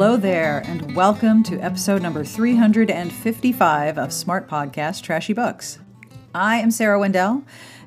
Hello there, and welcome to episode number 355 of Smart Podcast Trashy Books. I am Sarah Wendell,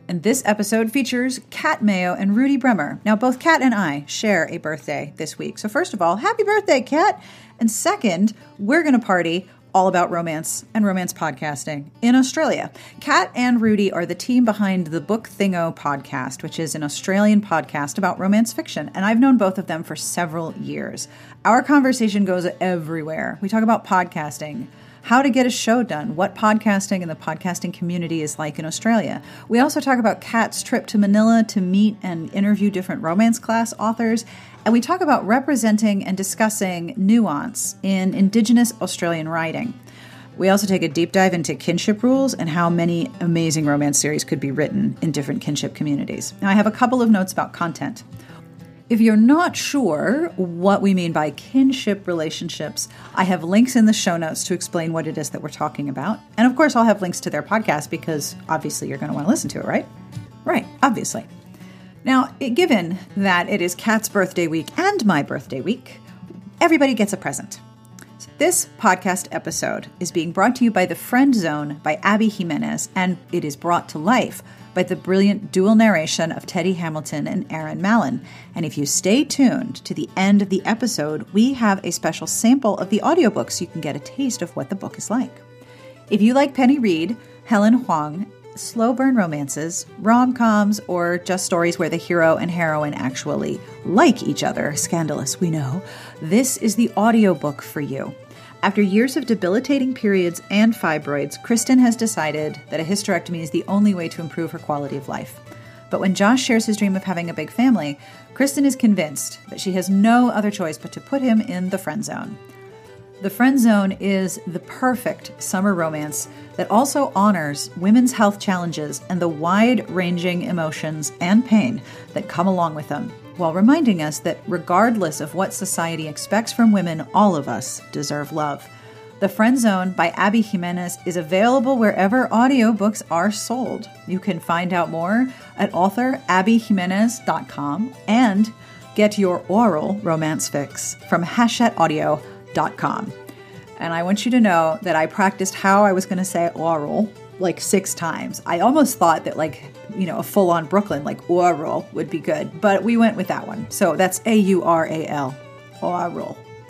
and this episode features Kat Mayo and Rudi Bremer. Now, both Kat and I share a birthday this week. So, first of all, happy birthday, Kat! And second, we're going to party all about romance and romance podcasting in Australia. Kat and Rudi are the team behind the BookThingo podcast, which is an Australian podcast about romance fiction, and I've known both of them for several years. Our conversation goes everywhere. We talk about podcasting, how to get a show done, what podcasting and the podcasting community is like in Australia. We also talk about Kat's trip to Manila to meet and interview different romance class authors, and we talk about representing and discussing nuance in Indigenous Australian writing. We also take a deep dive into kinship rules and how many amazing romance series could be written in different kinship communities. Now, I have a couple of notes about content. If you're not sure what we mean by kinship relationships, I have links in the show notes to explain what it is that we're talking about. And of course, I'll have links to their podcast because obviously you're going to want to listen to it, right? Right, obviously. Now, given that it is Kat's birthday week and my birthday week, everybody gets a present. This podcast episode is being brought to you by The Friend Zone by Abby Jimenez, and it is brought to life by the brilliant dual narration of Teddy Hamilton and Erin Mallon. And if you stay tuned to the end of the episode, we have a special sample of the audiobook so you can get a taste of what the book is like. If you like Penny Reid, Helen Hoang, slow burn romances, rom coms, or just stories where the hero and heroine actually like each other, scandalous, we know, this is the audiobook for you. After years of debilitating periods and fibroids, Kristen has decided that a hysterectomy is the only way to improve her quality of life. But when Josh shares his dream of having a big family, Kristen is convinced that she has no other choice but to put him in the friend zone. The Friend Zone is the perfect summer romance that also honors women's health challenges and the wide ranging emotions and pain that come along with them, while reminding us that regardless of what society expects from women, all of us deserve love. The Friend Zone by Abby Jimenez is available wherever audiobooks are sold. You can find out more at author abbyjimenez.com and get your aural romance fix from Hachette com, And I want you to know that I practiced how I was going to say oral like six times. I almost thought that like, you know, a full on Brooklyn, like oral would be good, but we went with that one. So that's A U R A L, oral.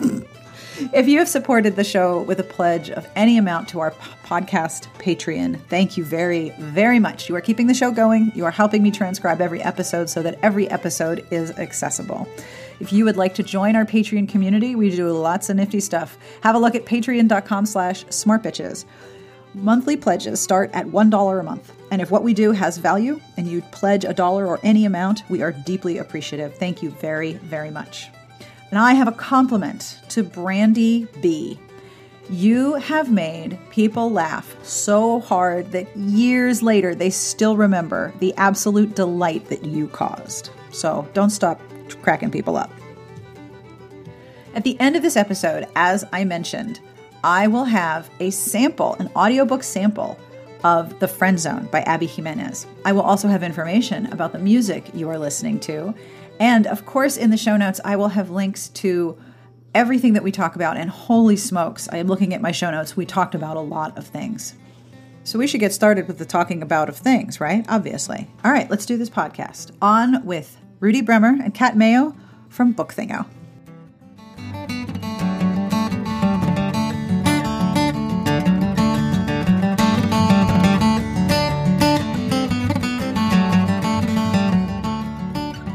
if you have supported the show with a pledge of any amount to our podcast Patreon, thank you very, very much. You are keeping the show going. You are helping me transcribe every episode so that every episode is accessible. If you would like to join our Patreon community, we do lots of nifty stuff. Have a look at patreon.com slash smartbitches. Monthly pledges start at $1 a month. And if what we do has value and you pledge a dollar or any amount, we are deeply appreciative. Thank you very, very much. And I have a compliment to Brandy B. You have made people laugh so hard that years later they still remember the absolute delight that you caused. So don't stop cracking people up. At the end of this episode, as I mentioned, I will have a sample, an audiobook sample of The Friend Zone by Abby Jimenez. I will also have information about the music you are listening to. And of course, in the show notes, I will have links to everything that we talk about. And holy smokes, I am looking at my show notes. We talked about a lot of things. So we should get started with the talking about of things, right? Obviously. All right, let's do this podcast. On with Rudi Bremer and Kat Mayo from BookThingo.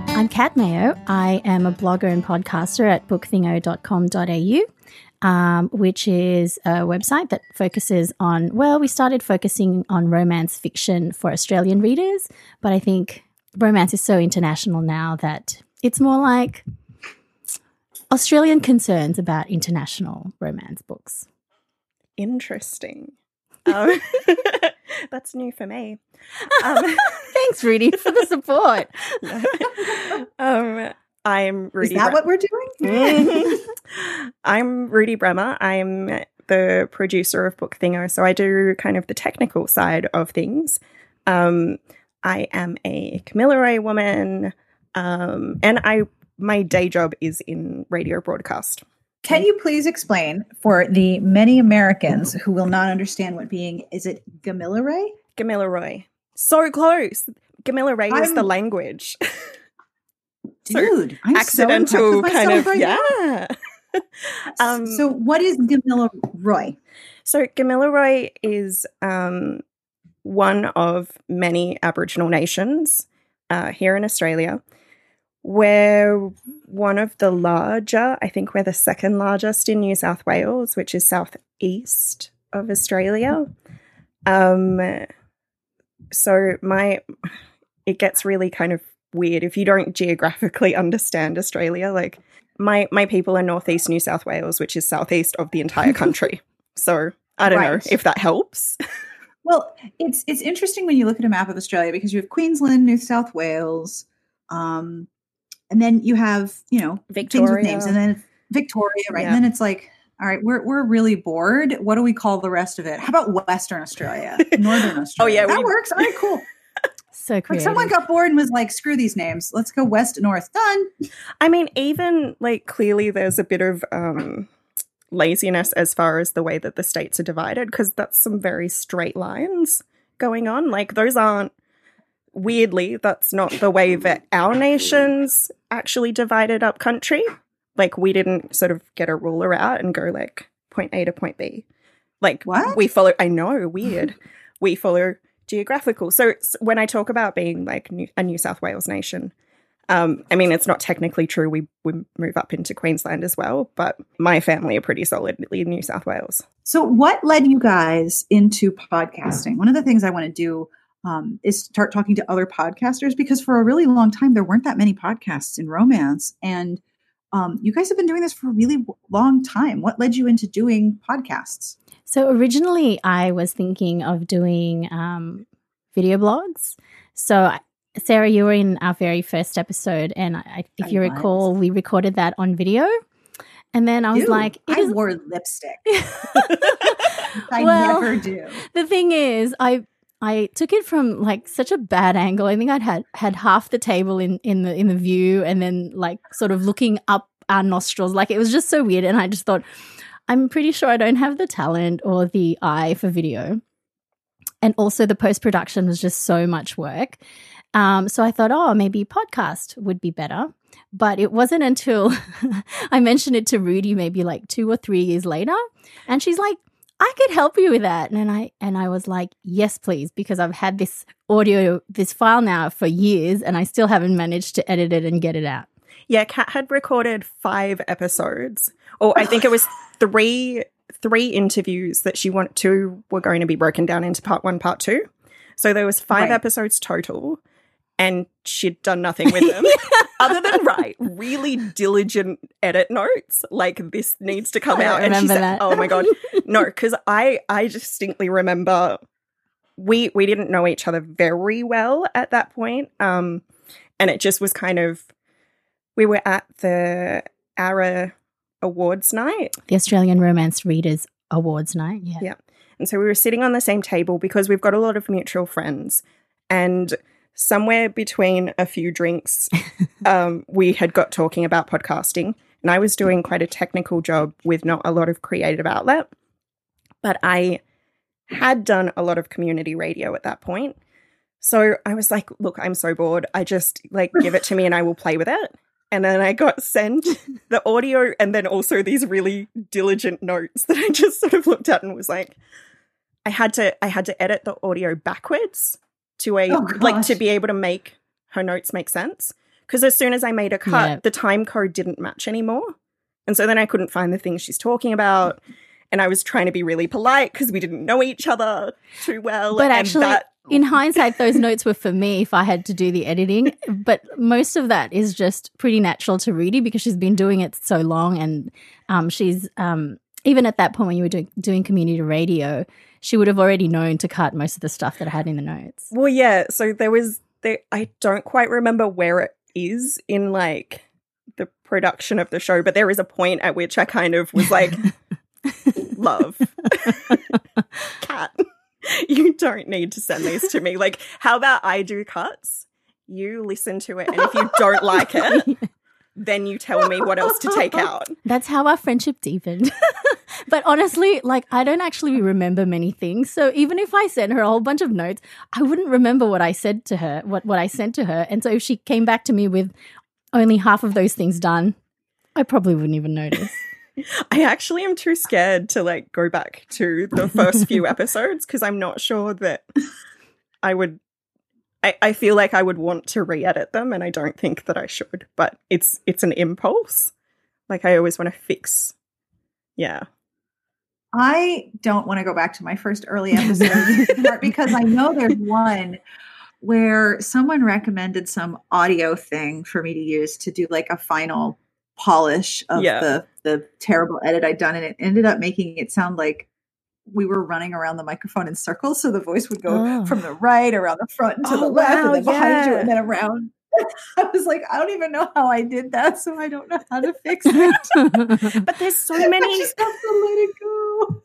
I'm Kat Mayo. I am a blogger and podcaster at bookthingo.com.au, um, which is a website that focuses on, well, we started focusing on romance fiction for Australian readers, but I think romance is so international now that it's more like Australian concerns about international romance books. Interesting. Um, that's new for me. Um, Thanks, Rudi, for the support. um, I'm Rudi. Is that what we're doing? Mm-hmm. I'm Rudi Bremer. I'm the producer of BookThingo, so I do kind of the technical side of things. Um, I am a Kamilaroi woman, um, and I my day job is in radio broadcast. Can you please explain for the many Americans who will not understand what being is it Gamilaroi? Gamilaroi. So close. Gamilaroi is the language. So, Dude, I'm Accidental so kind of right yeah. Um, so what is Gamilaroi? So Gamilaroi is um, one of many Aboriginal nations uh, here in Australia. We're one of the larger, I think we're the second largest in New South Wales, which is southeast of Australia. Um, so my, it gets really kind of weird if you don't geographically understand Australia. Like my my people are northeast New South Wales, which is southeast of the entire country. so I don't know if that helps. Well, it's it's interesting when you look at a map of Australia because you have Queensland, New South Wales, um, and then you have you know things with Victoria. names, and then Victoria, right? Yeah. And then it's like, all right, we're we're really bored. What do we call the rest of it? How about Western Australia, Northern Australia? Oh, yeah, that we- works. All right, cool. So Like someone got bored and was like, screw these names. Let's go west, north. Done. I mean, even like clearly there's a bit of um laziness as far as the way that the states are divided, because that's some very straight lines going on. Like those aren't weirdly, that's not the way that our nations actually divided up country. Like we didn't sort of get a ruler out and go like point A to point B. Like What? we follow I know, weird. we follow geographical. So when I talk about being like New, a New South Wales nation, um, I mean, it's not technically true. We we move up into Queensland as well, but my family are pretty solidly in New South Wales. So, what led you guys into podcasting? One of the things I want to do um, is start talking to other podcasters because for a really long time there weren't that many podcasts in romance, and um, you guys have been doing this for a really long time. What led you into doing podcasts? So originally, I was thinking of doing um, video blogs. So, I- Sarah, you were in our very first episode, and I, if I you was. recall, we recorded that on video. And then I was like, it I is- wore lipstick. I Well, never do. the thing is, I I took it from like such a bad angle. I think I'd had had half the table in in the in the view, and then like sort of looking up our nostrils. Like it was just so weird, and I just thought, I'm pretty sure I don't have the talent or the eye for video, and also the post production was just so much work. Um, so I thought, oh, maybe podcast would be better. But it wasn't until I mentioned it to Rudi maybe like two or three years later, and she's like, I could help you with that. And I and I was like, yes, please, because I've had this audio, this file now for years, and I still haven't managed to edit it and get it out. Yeah, Kat had recorded five episodes, or I think it was three three interviews that she wanted to were going to be broken down into part one, part two. So there was five Right. episodes total, and she'd done nothing with them other than write really diligent edit notes. Like this needs to come out, and she remember said, that. "Oh my god, no!" Because I I distinctly remember we we didn't know each other very well at that point, um, and it just was kind of we were at the ARA awards night The Australian Romance Readers Awards night. Yeah. Yeah. and so we were sitting on the same table because we've got a lot of mutual friends and somewhere between a few drinks um, we had got talking about podcasting and i was doing quite a technical job with not a lot of creative outlet but i had done a lot of community radio at that point. So i was like look i'm so bored. I just like give it to me and i will play with it. And then i got sent the audio and then also these really diligent notes that I just sort of looked at and was like, I had to I had to edit the audio backwards to a Oh, like to be able to make her notes make sense. Because as soon as I made a cut, Yeah. the time code didn't match anymore. And so then I couldn't find the things she's talking about. And I was trying to be really polite because we didn't know each other too well. But and actually, that- in hindsight, those notes were for me if I had to do the editing. But most of that is just pretty natural to Rudi because she's been doing it so long. And um, she's, um, even at that point when you were doing, doing community radio, she would have already known to cut most of the stuff that I had in the notes. Well, yeah. So there was there. I don't quite remember where it is in like the production of the show, but there is a point at which I kind of was like, "Love, Kat, you don't need to send these to me. Like, how about I do cuts? You listen to it, and if you don't like it." then you tell me what else to take out. That's how our friendship deepened. but honestly, like I don't actually remember many things. So even if I sent her a whole bunch of notes, I wouldn't remember what I said to her, what what I sent to her. And so if she came back to me with only half of those things done, I probably wouldn't even notice. I actually am too scared to like go back to the first few episodes because I'm not sure that I would I, I feel like I would want to re-edit them and I don't think that I should, but it's it's an impulse. Like I always want to fix. Yeah. I don't want to go back to my first early episode because I know there's one where someone recommended some audio thing for me to use to do like a final polish of yeah. the the terrible edit I'd done and it ended up making it sound like we were running around the microphone in circles so the voice would go oh. from the right around the front and to oh, the left wow, and then behind yeah. you and then around I was like, I don't even know how I did that, so I don't know how to fix it. but there's so many. I just have to let it go.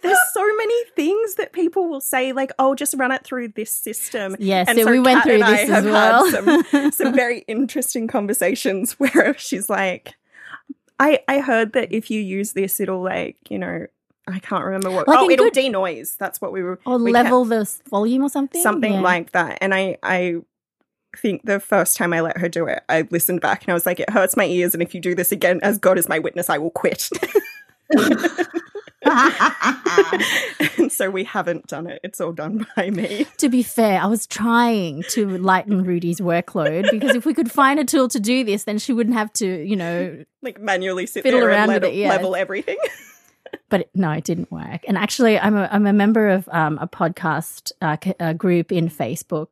There's so many things that people will say, like, "Oh, just run it through this system." Yes, and so we went Kat through this as well. some, some very interesting conversations where she's like, "I I heard that if you use this, it'll like you know." I can't remember what. Like oh, it'll good, denoise. That's what we were. Or we level kept, the volume or something. Something yeah. like that. And I, I think the first time I let her do it, I listened back and I was like, it hurts my ears. And if you do this again, as God is my witness, I will quit. and so we haven't done it. It's all done by me. To be fair, I was trying to lighten Rudi's workload because if we could find a tool to do this, then she wouldn't have to, you know, like manually sit fiddle there around and with it, yeah. level everything. but no, it didn't work. And actually, I'm a, I'm a member of um, a podcast uh, group in Facebook.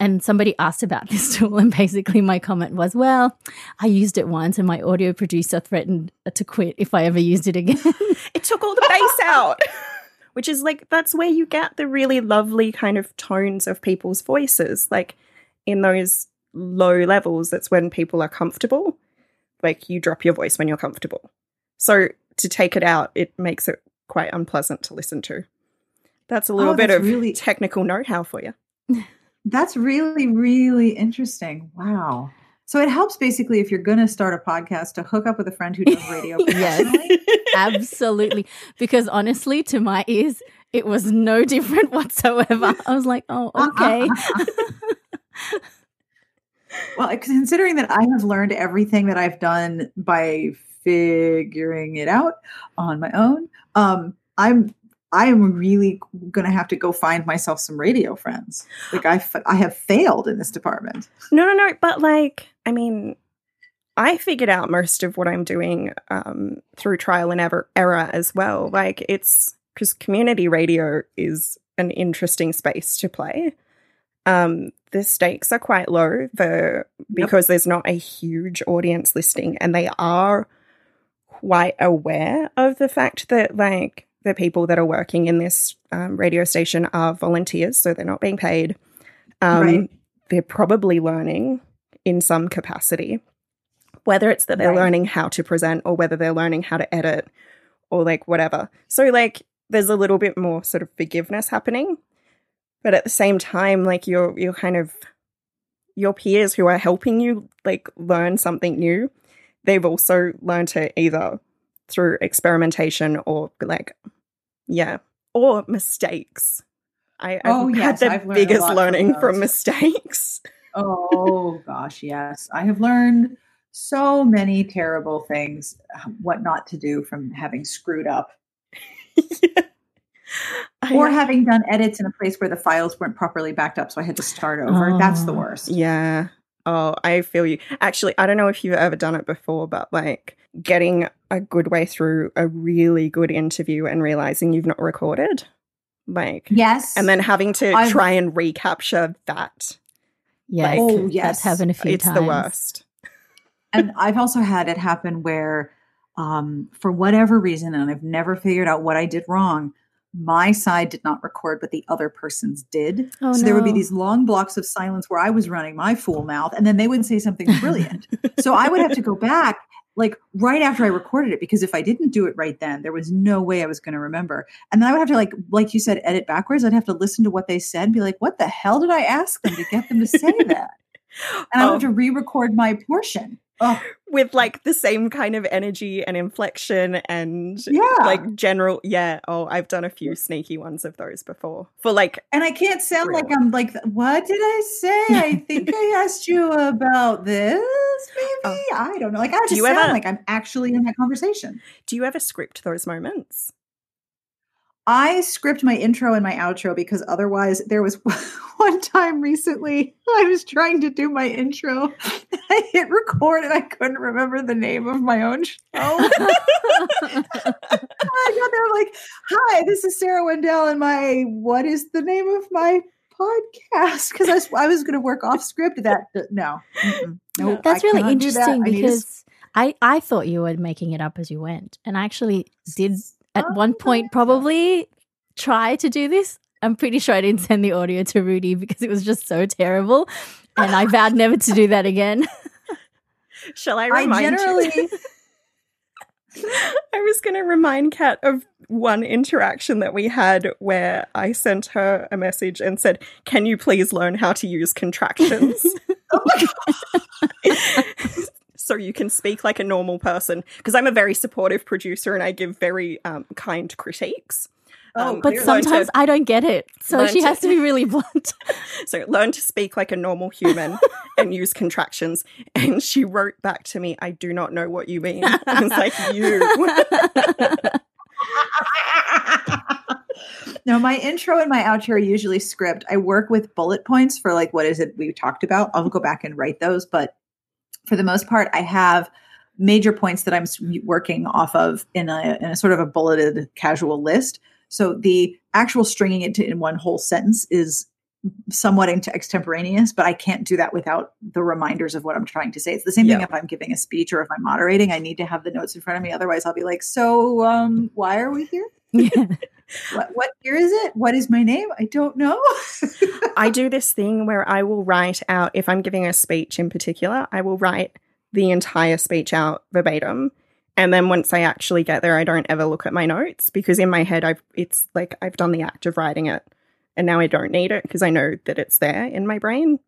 And somebody asked about this tool and basically my comment was well i used it once and my audio producer threatened to quit if i ever used it again. It took all the bass out. Which is like that's where you get the really lovely kind of tones of people's voices like in those low levels that's when people are comfortable. Like you drop your voice when you're comfortable. So to take it out it makes it quite unpleasant to listen to that's a little oh, bit of really technical know-how for you That's really, really interesting. Wow. So it helps basically if you're going to start a podcast to hook up with a friend who does radio. yes, absolutely. Because honestly, to my ears, it was no different whatsoever. I was like, oh, okay. well, considering that I have learned everything that I've done by figuring it out on my own, um, I'm I am really going to have to go find myself some radio friends. Like I, I have failed in this department. No, no, no. But like, I mean, I figured out most of what I'm doing um, through trial and ever, error as well. Like it's because community radio is an interesting space to play. Um, the stakes are quite low the because yep. there's not a huge audience listing, and they are quite aware of the fact that like the people that are working in this um, radio station are volunteers, so they're not being paid. Um, right. They're probably learning in some capacity, whether it's that they're right. learning how to present or whether they're learning how to edit or like whatever. So, like, there's a little bit more sort of forgiveness happening. But at the same time, like, you're, you're kind of, your peers who are helping you, like, learn something new, they've also learned it either through experimentation or like yeah or mistakes I, I've oh, yes, had the I've biggest learning from, from mistakes. oh gosh, yes. I have learned so many terrible things, what not to do from having screwed up. yeah. Or having done edits in a place where the files weren't properly backed up, so I had to start over. Oh, That's the oh. worst. Yeah. Oh, I feel you. Actually, I don't know if you've ever done it before, but like getting a good way through a really good interview and realizing you've not recorded. Like, yes. And then having to I've, try and recapture that. Yeah. Like, oh, yes. That's happened a few it's times. It's the worst. and I've also had it happen where, um, for whatever reason, and I've never figured out what I did wrong, my side did not record, but the other person's did. Oh, so no. there would be these long blocks of silence where I was running my fool mouth, and then they would say something brilliant. so I would have to go back like right after I recorded it because if I didn't do it right then, there was no way I was going to remember. And then I would have to like like you said edit backwards. I'd have to listen to what they said and be like, "What the hell did I ask them to get them to say that?" And I would have oh. to oh. re-record my portion Oh. with like the same kind of energy and inflection and Yeah. like general yeah oh i've done a few sneaky ones of those before for like And I can't sound Real. like I'm like, what did I say? I think I asked you about this, maybe. Oh. I don't know. Like I Do you sound ever- like I'm actually in that conversation. do you ever script those moments I script my intro and my outro because otherwise there was one time recently I was trying to do my intro. I hit record and I couldn't remember the name of my own show. I got there like, hi, this is Sarah Wendell and my what is the name of my podcast? Because I was I was gonna work off script that no. nope, That's I really do that. interesting I to because I, I thought you were making it up as you went. And I actually did at Oh, one point probably try to do this. I'm pretty sure I didn't mm. send the audio to Rudi because it was just so terrible. And I vowed never to do that again. shall i I remind generally you i was going to remind kat of one interaction that we had where i sent her a message and said can you please learn how to use contractions oh my God. So you can speak like a normal person because i'm a very supportive producer and i give very um, kind critiques Oh, Um, But Clearly. learn to- sometimes I don't get it. So she to- has to be really blunt. So learn to speak like a normal human and use contractions. And she wrote back to me, I do not know what you mean. I was like, you. no, my intro and my outro are usually script. I work with bullet points for like what is it we talked about. I'll go back and write those, but for the most part, I have major points that I'm working off of in a in a sort of a bulleted casual list. So the actual stringing it to in one whole sentence is somewhat ex- extemporaneous, but I can't do that without the reminders of what I'm trying to say. It's the same thing if I'm giving a speech or if I'm moderating. I need to have the notes in front of me. Otherwise, I'll be like, "So, um, why are we here? yeah. What what year is it? What is my name? I don't know." I do this thing where I will write out, if I'm giving a speech in particular, I will write the entire speech out verbatim. And then once I actually get there, I don't ever look at my notes because in my head, I've it's like I've done the act of writing it, and now I don't need it because I know that it's there in my brain.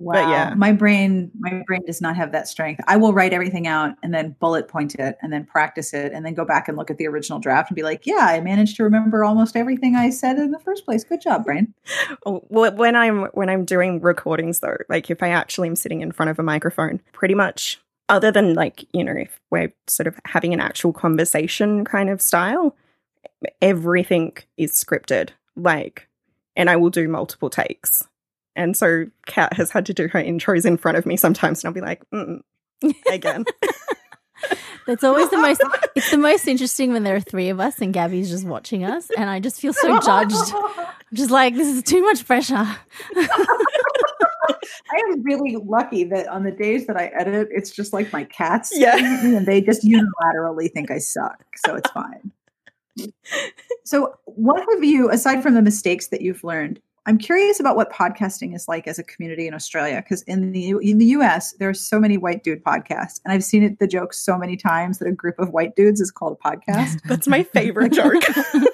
Wow. yeah. My brain my brain does not have that strength. I will write everything out and then bullet point it and then practice it and then go back and look at the original draft and be like, "Yeah, I managed to remember almost everything I said in the first place. Good job, brain." Oh, well, when I'm when I'm doing recordings though, like if I actually am sitting in front of a microphone, pretty much other than like, you know, if we're sort of having an actual conversation kind of style, everything is scripted. Like and I will do multiple takes. And so Kat has had to do her intros in front of me sometimes and I'll be like, mm, again. That's always the most it's the most interesting when there are three of us and Gabby's just watching us and I just feel so judged. I'm just like this is too much pressure. I am really lucky that on the days that I edit, it's just like my cats, Yeah. at me and they just unilaterally think I suck, so it's fine. so, what have you, aside from the mistakes that you've learned? I'm curious about what podcasting is like as a community in Australia because in the in the US there are so many white dude podcasts and I've seen it the joke so many times that a group of white dudes is called a podcast That's my favorite joke.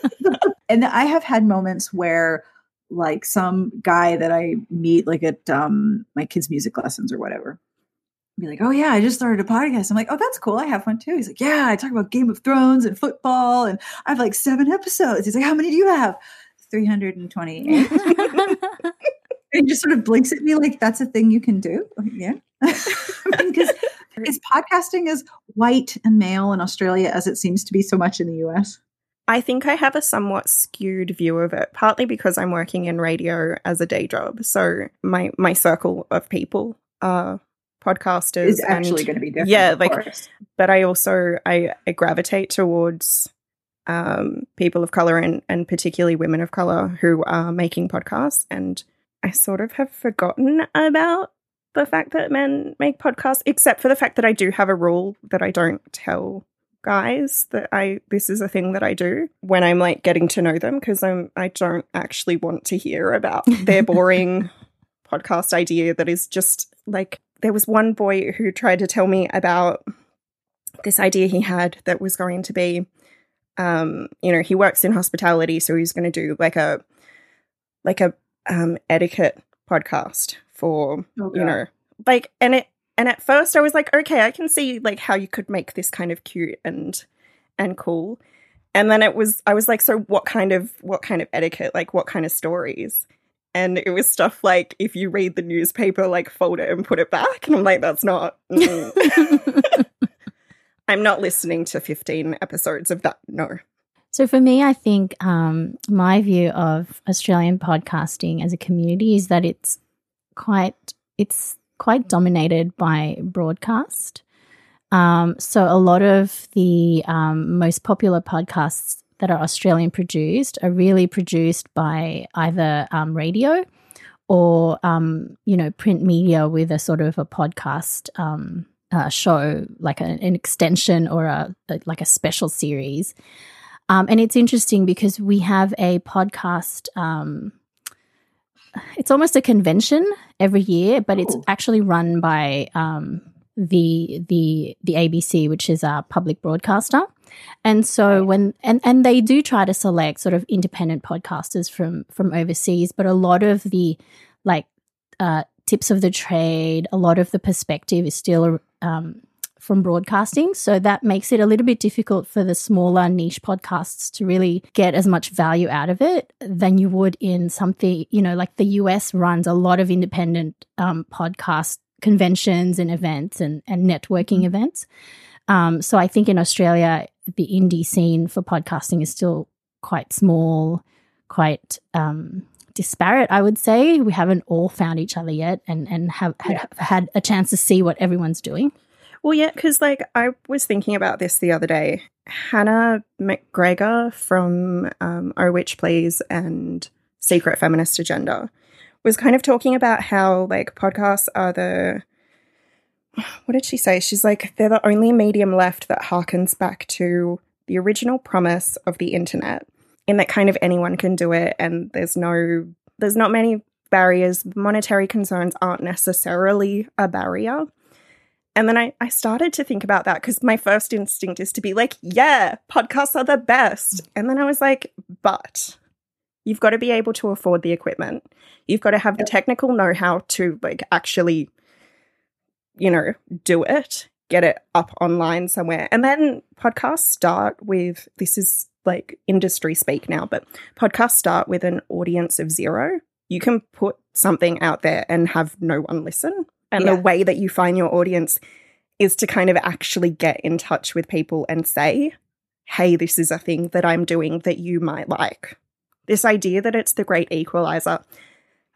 and I have had moments where like some guy that I meet like at um my kids' music lessons or whatever be like, "Oh yeah, I just started a podcast." I'm like, "Oh, that's cool. I have one too." He's like, "Yeah, I talk about Game of Thrones and football and I have like 7 episodes." He's like, "How many do you have?" 328. and just sort of blinks at me like that's a thing you can do. Like, yeah. Because is podcasting as white and male in Australia as it seems to be so much in the US? I think I have a somewhat skewed view of it, partly because I'm working in radio as a day job. So my my circle of people are podcasters. Is actually and- going to be different. yeah, like- course. but I also I, I gravitate towards um, people of color and and particularly women of color who are making podcasts, and I sort of have forgotten about the fact that men make podcasts, except for the fact that I do have a rule that I don't tell guys that I this is a thing that I do when I'm like getting to know them because I'm I don't actually want to hear about their boring podcast idea that is just like there was one boy who tried to tell me about this idea he had that was going to be um you know he works in hospitality so he's going to do like a like a um etiquette podcast for Oh, you know like and it and at first I was like, okay, I can see like how you could make this kind of cute and and cool. And then it was I was like, so what kind of what kind of etiquette? Like what kind of stories? And it was stuff like if you read the newspaper, like fold it and put it back. And I'm like, that's not I'm not listening to 15 episodes of that. No. So for me, I think um, my view of Australian podcasting as a community is that it's quite it's quite dominated by broadcast. Um, so a lot of the um, most popular podcasts that are Australian produced are really produced by either um, radio or um, you know print media with a sort of a podcast um, uh, show, like a, an extension or a, a, like a special series. Um, and it's interesting because we have a podcast. Um, it's almost a convention every year, but it's actually run by um, the the the ABC, which is our public broadcaster. And so when and and they do try to select sort of independent podcasters from from overseas, but a lot of the like uh, tips of the trade, a lot of the perspective is still um, from broadcasting. So that makes it a little bit difficult for the smaller niche podcasts to really get as much value out of it than you would in something, you know, like the US runs a lot of independent um, podcast conventions and events and, and networking mm-hmm. events. Um, so I think in Australia, the indie scene for podcasting is still quite small, quite um, disparate, I would say. We haven't all found each other yet and, and have had, yeah. had a chance to see what everyone's doing. Well, yeah, because like I was thinking about this the other day. Hannah McGregor from um, Oh Witch Please and Secret Feminist Agenda was kind of talking about how like podcasts are the what did she say? She's like they're the only medium left that harkens back to the original promise of the internet in that kind of anyone can do it and there's no there's not many barriers monetary concerns aren't necessarily a barrier and then I, I started to think about that because my first instinct is to be like, yeah, podcasts are the best. And then I was like, but you've got to be able to afford the equipment. You've got to have the technical know how to like actually, you know, do it, get it up online somewhere. And then podcasts start with this is like industry speak now, but podcasts start with an audience of zero. You can put something out there and have no one listen and yeah. the way that you find your audience is to kind of actually get in touch with people and say, hey, this is a thing that I'm doing that you might like. This idea that it's the great equalizer,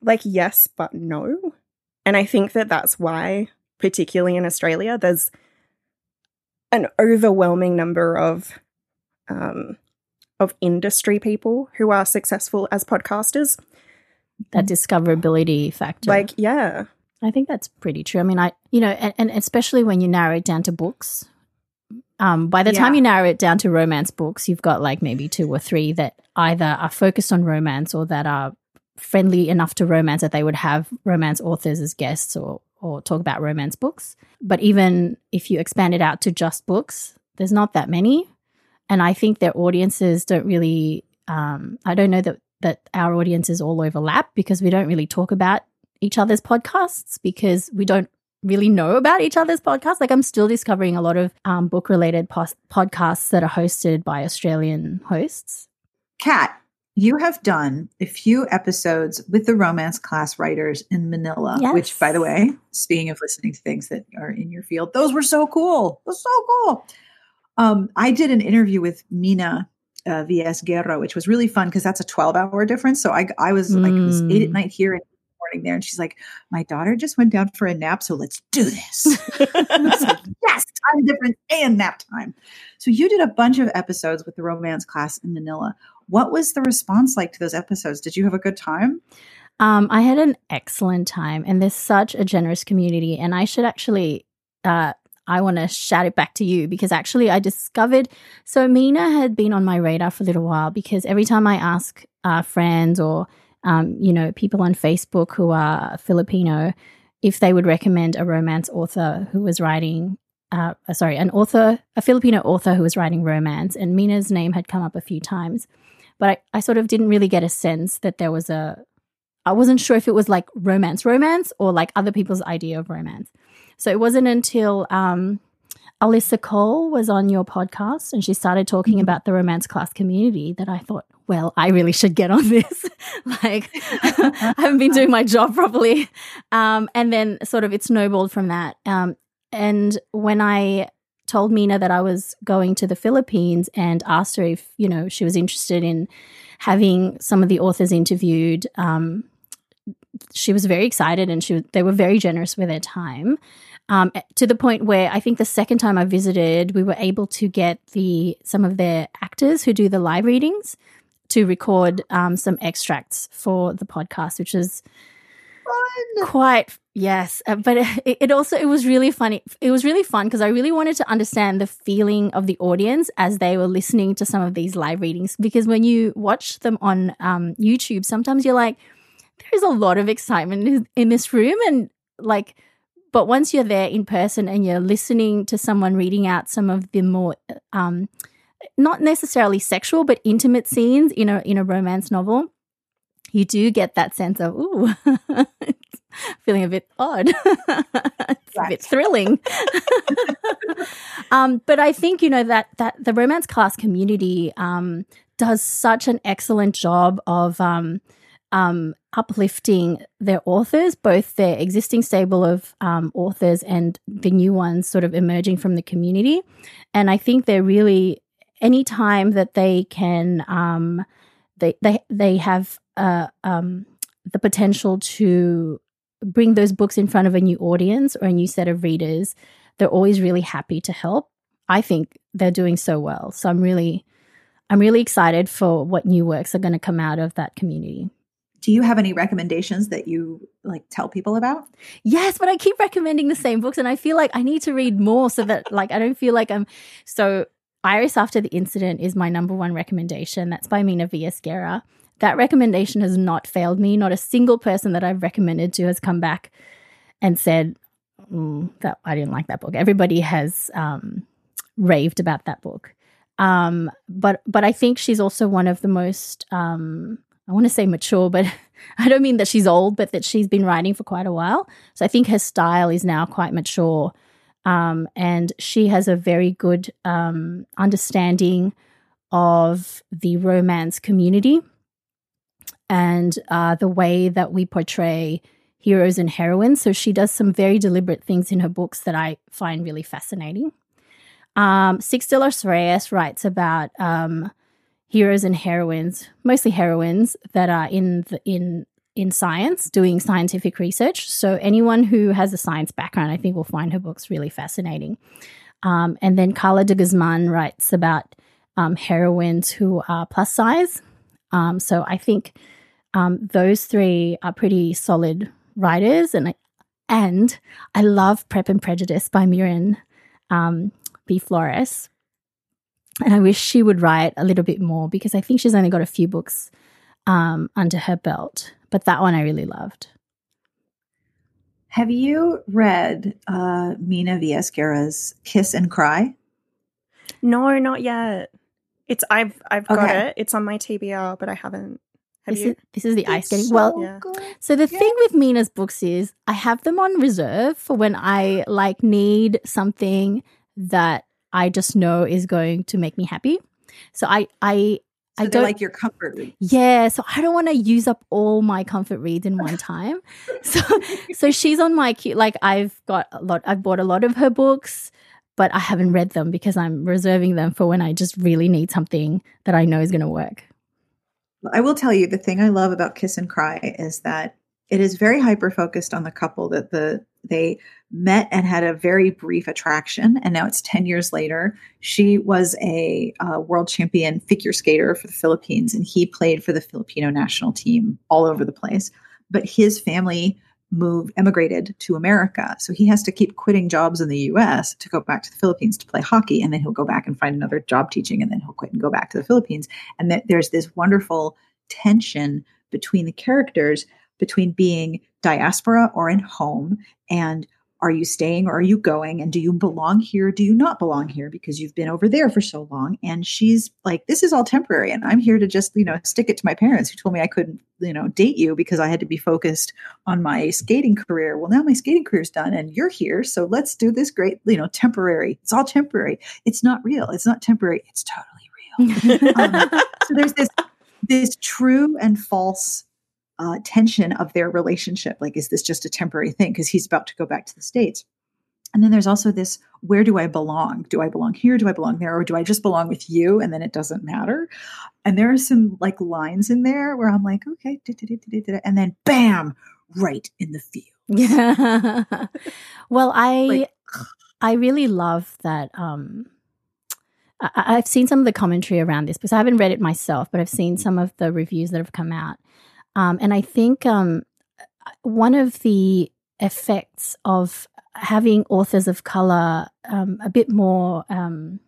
like, yes, but no. And I think that that's why, particularly in Australia, there's an overwhelming number of um, of industry people who are successful as podcasters. That discoverability factor. Like, yeah. I think that's pretty true. I mean, I, you know, and, and especially when you narrow it down to books, um, by the yeah. time you narrow it down to romance books, you've got like maybe two or three that either are focused on romance or that are friendly enough to romance that they would have romance authors as guests or or talk about romance books. But even if you expand it out to just books, there's not that many, and I think their audiences don't really. Um, I don't know that that our audiences all overlap because we don't really talk about each other's podcasts because we don't really know about each other's podcasts. Like I'm still discovering a lot of um, book related pos- podcasts that are hosted by Australian hosts. Kat, you have done a few episodes with the romance class writers in Manila, yes. which, by the way, speaking of listening to things that are in your field, those were so cool. It was so cool. Um, I did an interview with Mina uh, V. Esguerra, which was really fun because that's a 12 hour difference. So I, I was mm. like, it was eight at mm. night here and morning there and she's like, My daughter just went down for a nap, so let's do this. like, yes, time difference and nap time. So you did a bunch of episodes with the romance class in Manila. What was the response like to those episodes? Did you have a good time? Um, I had an excellent time, and there's such a generous community. And I should actually, uh, I want to shout it back to you because actually I discovered. So Mina had been on my radar for a little while because every time I ask uh, friends or um, you know, people on Facebook who are Filipino, if they would recommend a romance author who was writing, uh, sorry, an author, a Filipino author who was writing romance, and Mina's name had come up a few times, but I, I sort of didn't really get a sense that there was a I wasn't sure if it was like romance, romance, or like other people's idea of romance. So it wasn't until um, Alyssa Cole was on your podcast and she started talking mm-hmm. about the romance class community that I thought, well, I really should get on this. like, I haven't been doing my job properly. Um, and then sort of it snowballed from that. Um, and when I told Mina that I was going to the Philippines and asked her if, you know, she was interested in having some of the authors interviewed, um, she was very excited and she they were very generous with their time um, to the point where I think the second time I visited, we were able to get the some of their actors who do the live readings to record um, some extracts for the podcast, which is fun. quite yes. Uh, but it, it, also it was really funny. It was really fun because I really wanted to understand the feeling of the audience as they were listening to some of these live readings. Because when you watch them on um, YouTube, sometimes you're like, there's a lot of excitement in this room, and like but once you're there in person and you're listening to someone reading out some of the more um, not necessarily sexual but intimate scenes in a in a romance novel, you do get that sense of ooh, feeling a bit odd. it's right. a bit thrilling. um, but I think you know that that the romance class community um, does such an excellent job of um, um, uplifting their authors, both their existing stable of um, authors and the new ones sort of emerging from the community. And I think they're really, any time that they can, um, they, they, they have uh, um, the potential to bring those books in front of a new audience or a new set of readers, they're always really happy to help. I think they're doing so well. So I'm really, I'm really excited for what new works are going to come out of that community do you have any recommendations that you like tell people about? Yes but i keep recommending the same books and i feel like i need to read more so that like i don't feel like i'm so iris after the incident is my number one recommendation. That's by Mina V. Esguerra that recommendation has not failed me. Not a single person that i've recommended to has come back and said mm, that i didn't like that book. Everybody has um, raved about that book. Um, but but i think she's also one of the most um, I want to say mature, but I don't mean that she's old, but that she's been writing for quite a while. So I think her style is now quite mature. Um, and she has a very good um, understanding of the romance community and uh, the way that we portray heroes and heroines. So she does some very deliberate things in her books that I find really fascinating. Um, Six de los Reyes writes about um, heroes and heroines, mostly heroines that are in the, in in science doing scientific research. So anyone who has a science background, I think, will find her books really fascinating. Um, and then Carla de Guzman writes about um, heroines who are plus size. Um, so I think um, those three are pretty solid writers, and I, and I love Prep and Prejudice by Miriam um, B. Flores. And I wish she would write a little bit more because I think she's only got a few books um, under her belt. But that one I really loved. Have you read uh, Mina V. Esguerra's Kiss and Cry? No, not yet. It's I've I've got okay. it. It's on my TBR, but I haven't. Have this you? Is, this is the it's ice skating. So well, yeah. so the yeah. thing with Mina's books is I have them on reserve for when I like need something that I just know is going to make me happy. So I I so I don't like your comfort reads. Yeah, so I don't want to use up all my comfort reads in one time. so so she's on my queue. Like I've got a lot. I've bought a lot of her books, but I haven't read them because I'm reserving them for when I just really need something that I know is going to work. I will tell you the thing I love about Kiss and Cry is that it is very hyper focused on the couple that the they met and had a very brief attraction and now it's 10 years later. She was a uh, world champion figure skater for the philippines and he played for the filipino national team all over the place. But his family moved emigrated to america so he has to keep quitting jobs in the us to go back to the philippines to play hockey and then he'll go back and find another job teaching and then he'll quit and go back to the philippines. And there's this wonderful tension between the characters between being diaspora or in home and are you staying or are you going? And do you belong here? Do you not belong here because you've been over there for so long? And she's like, this is all temporary. And I'm here to just, you know, stick it to my parents who told me I couldn't, you know, date you because I had to be focused on my skating career. Well, now my skating career's done and you're here. So let's do this great, you know, temporary. It's all temporary. It's not real. It's not temporary. It's totally real. um, so there's this, this true and false uh, tension of their relationship. Like, is this just a temporary thing? Because he's about to go back to the States. And then there's also this where do I belong? Do I belong here? Do I belong there? Or do I just belong with you? And then it doesn't matter. And there are some like lines in there where I'm like, okay, and then bam, right in the field. Yeah. well, I like, I really love that. Um, I, have seen some of the commentary around this because I haven't read it myself, but I've seen some of the reviews that have come out. Um, and I think um, one of the effects of having authors of color um, a bit more, um,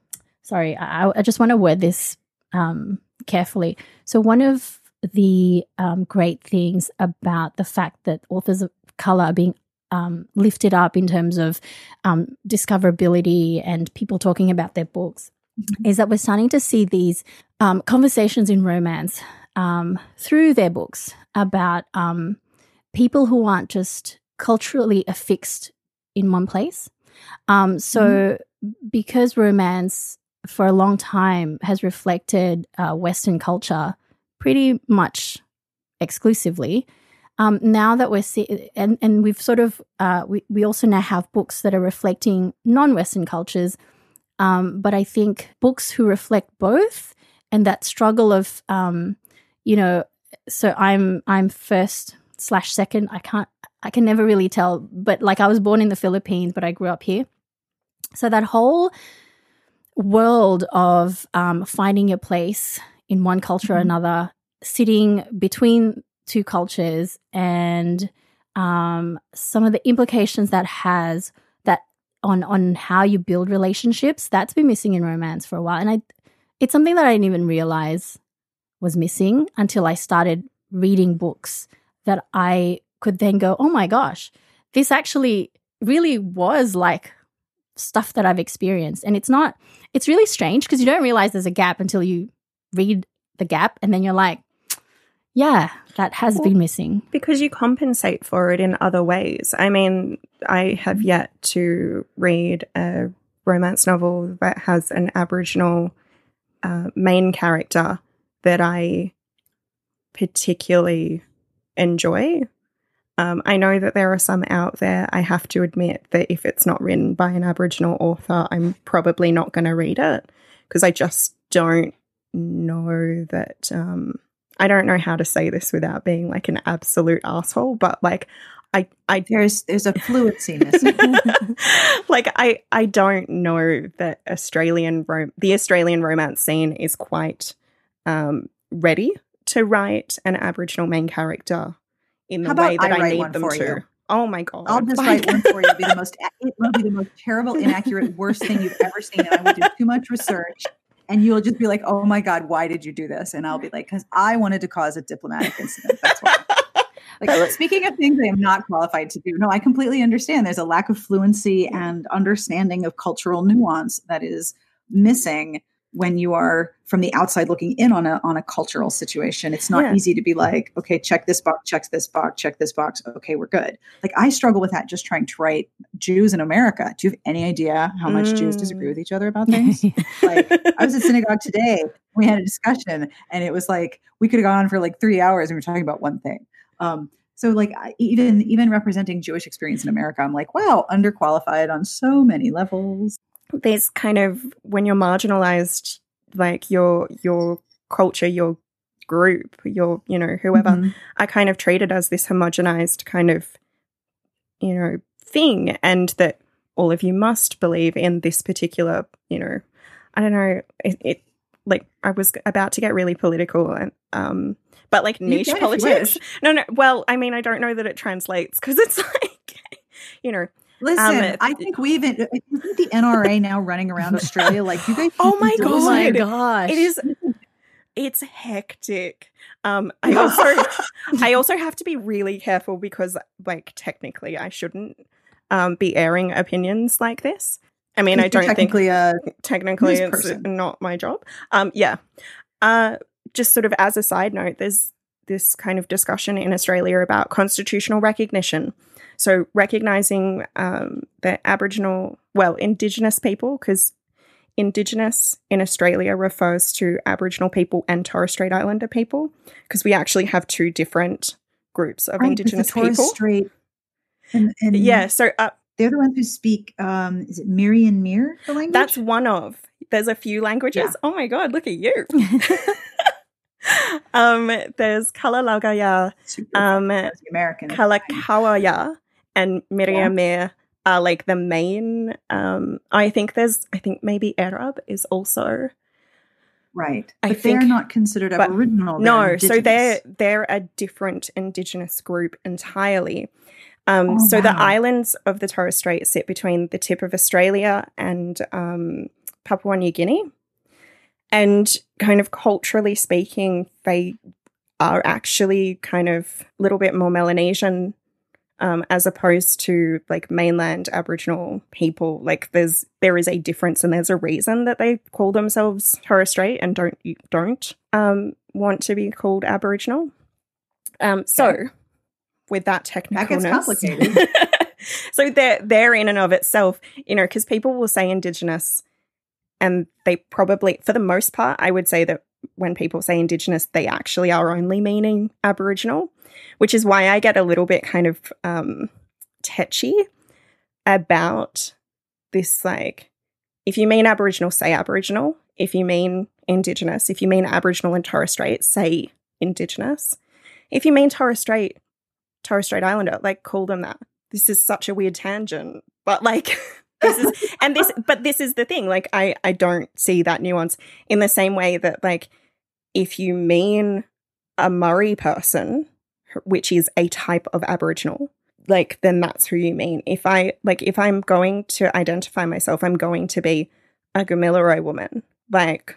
sorry, I, I, just want to word this um, carefully. So, one of the um, great things about the fact that authors of color are being um, lifted up in terms of um, discoverability and people talking about their books mm-hmm. is that we're starting to see these um, conversations in romance um, through their books about um, people who aren't just culturally affixed in one place. Um, so, mm-hmm. because romance for a long time has reflected uh, Western culture pretty much exclusively, um, now that we're seeing, and, and we've sort of, uh, we, we also now have books that are reflecting non Western cultures. Um, but I think books who reflect both and that struggle of um, you know, so I'm I'm first slash second. I can't I can never really tell, but like I was born in the Philippines, but I grew up here. So that whole world of um, finding your place in one culture or mm-hmm. another, sitting between two cultures, and um, some of the implications that has that on on how you build relationships. That's been missing in romance for a while, and I it's something that I didn't even realize was missing until I started reading books that I could then go, oh my gosh, this actually really was like stuff that I've experienced. And it's not, it's really strange because you don't realize there's a gap until you read the gap and then you're like, yeah, that has well, been missing. Because you compensate for it in other ways. I mean, I have yet to read a romance novel that has an Aboriginal uh, main character that I particularly enjoy. Um, I know that there are some out there. I have to admit that if it's not written by an Aboriginal author, I'm probably not going to read it because I just don't know that. Um, I don't know how to say this without being like an absolute asshole, but like I, I there's there's a fluenciness. like I I don't know that Australian rom- the Australian romance scene is quite um, ready to write an Aboriginal main character in the way that I, I need them to. You? Oh my god! I'll just write one for you. It'll be the most. It will be the most terrible, inaccurate, worst thing you've ever seen, and I will do too much research. And you'll just be like, "Oh my god, why did you do this?" And I'll be like, "Because I wanted to cause a diplomatic incident. That's why." Like speaking of things I am not qualified to do. No, I completely understand. There's a lack of fluency and understanding of cultural nuance that is missing when you are from the outside looking in on a on a cultural situation. It's not yeah. easy to be like okay check this box check this box check this box. Okay we're good. Like i struggle with that just trying to write jews in america. Do you have any idea how much mm. jews disagree with each other about things? Like i was at synagogue today. We had a discussion and it was like we could have gone on for like three hours and we were talking about one thing. Um, so like even even representing jewish experience in america i'm like wow underqualified on so many levels there's kind of when you're marginalized like your your culture your group your you know whoever mm-hmm. are kind of treated as this homogenized kind of you know thing and that all of you must believe in this particular you know i don't know it, it like i was about to get really political and um but like niche politics no no well i mean i don't know that it translates because it's like you know Listen, um, I think we even isn't the NRA now running around Australia like you guys. Oh my god! Oh my gosh! It is. It's hectic. Um, I also, I also have to be really careful because, like, technically, I shouldn't um, be airing opinions like this. I mean, I don't think technically uh, technically it's person. not my job. Um, yeah. Uh, just sort of as a side note, there's this kind of discussion in Australia about constitutional recognition. So recognizing um, that Aboriginal, well, Indigenous people, because Indigenous in Australia refers to Aboriginal people and Torres Strait Islander people, because we actually have two different groups of right, Indigenous the Torres people. Strait, and, and Yeah, so uh, they're the ones who speak. Um, is it Meriam Mir the language? that's one of. There's a few languages. Yeah. Oh my god, look at you. um, there's Kalaw Lagaw Ya, um, the American. Kalaw Kawaw Ya, and Meriam Mir are like the main. Um, I think there's, I think maybe Arab is also right, I but they're not considered Aboriginal. no, so they're they're a different indigenous group entirely. Um, Oh, so the islands of the Torres Strait sit between the tip of Australia and um, Papua New Guinea, and kind of culturally speaking, they are actually kind of a little bit more Melanesian. Um, as opposed to like mainland Aboriginal people, like there's there is a difference and there's a reason that they call themselves Torres Strait and don't don't um, want to be called Aboriginal. Um, so, Okay. with that That technicalness, gets complicated. so they're they're in and of itself, you know, because people will say Indigenous, and they probably, for the most part, I would say that when people say Indigenous, they actually are only meaning Aboriginal, which is why I get a little bit kind of um, tetchy about this. Like, if you mean Aboriginal, say Aboriginal. If you mean Indigenous, if you mean Aboriginal and Torres Strait, say Indigenous. If you mean Torres Strait, Torres Strait Islander, like call them that. This is such a weird tangent, but like this is and this but this is the thing like I I don't see that nuance in the same way that like if you mean a Murri person, which is a type of Aboriginal, like then that's who you mean. If I like if I'm going to identify myself, I'm going to be a Gamilaroi woman, like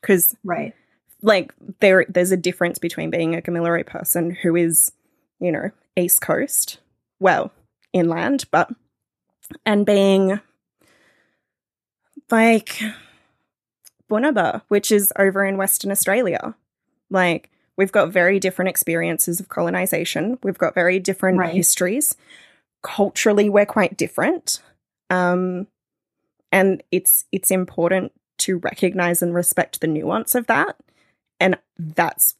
because right. like there there's a difference between being a Gamilaroi person who is, you know, East Coast, well, inland, but and being like Bunaba, which is over in Western Australia. Like we've got very different experiences of colonization. We've got very different Right. histories. Culturally, we're quite different. Um and it's it's important to recognize and respect the nuance of that. And that's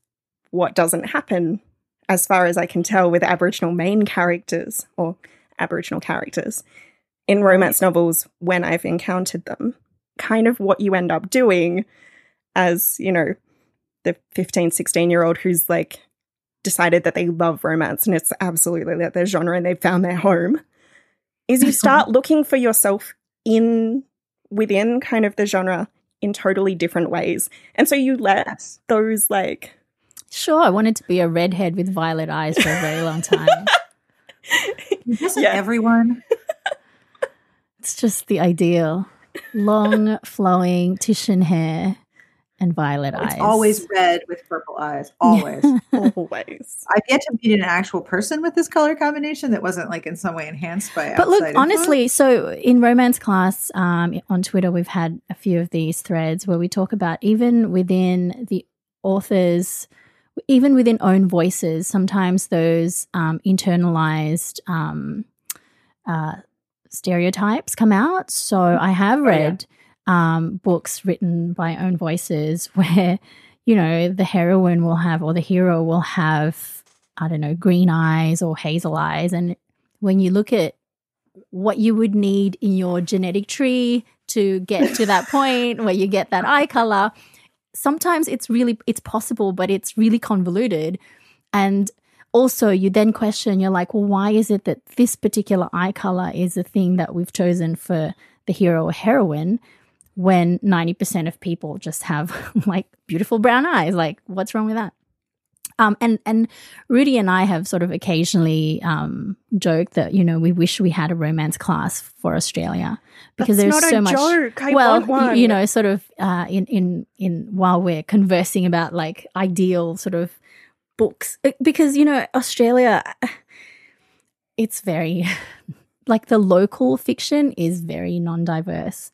what doesn't happen, as far as I can tell, with Aboriginal main characters or Aboriginal characters in romance novels when I've encountered them. Kind of what you end up doing as, you know, the 15, 16 year old who's like decided that they love romance and it's absolutely like their genre and they've found their home is you start looking for yourself in within kind of the genre in totally different ways. And so you let Yes. those like Sure, I wanted to be a redhead with violet eyes for a very long time. Isn't Yeah. everyone? it's just the ideal. Long, flowing Titian hair and violet eyes. Always red with purple eyes. Always. always. I've yet to meet an actual person with this color combination that wasn't like in some way enhanced by. But look, honestly, so in romance class um, on Twitter, we've had a few of these threads where we talk about even within the authors, even within own voices, sometimes those um, internalized um, uh, stereotypes come out. So I have yeah. Um, books written by own voices where, you know, the heroine will have or the hero will have, I don't know, green eyes or hazel eyes. And when you look at what you would need in your genetic tree to get to that point where you get that eye color sometimes it's really it's possible but it's really convoluted and also you then question you're like well why is it that this particular eye color is the thing that we've chosen for the hero or heroine when 90% of people just have like beautiful brown eyes like what's wrong with that um, and and Rudi and I have sort of occasionally um, joked that you know we wish we had a romance class for Australia because That's there's not so a much. joke. I well, you know, sort of uh, in in in while we're conversing about like ideal sort of books Uh, because you know Australia, it's very like the local fiction is very non-diverse.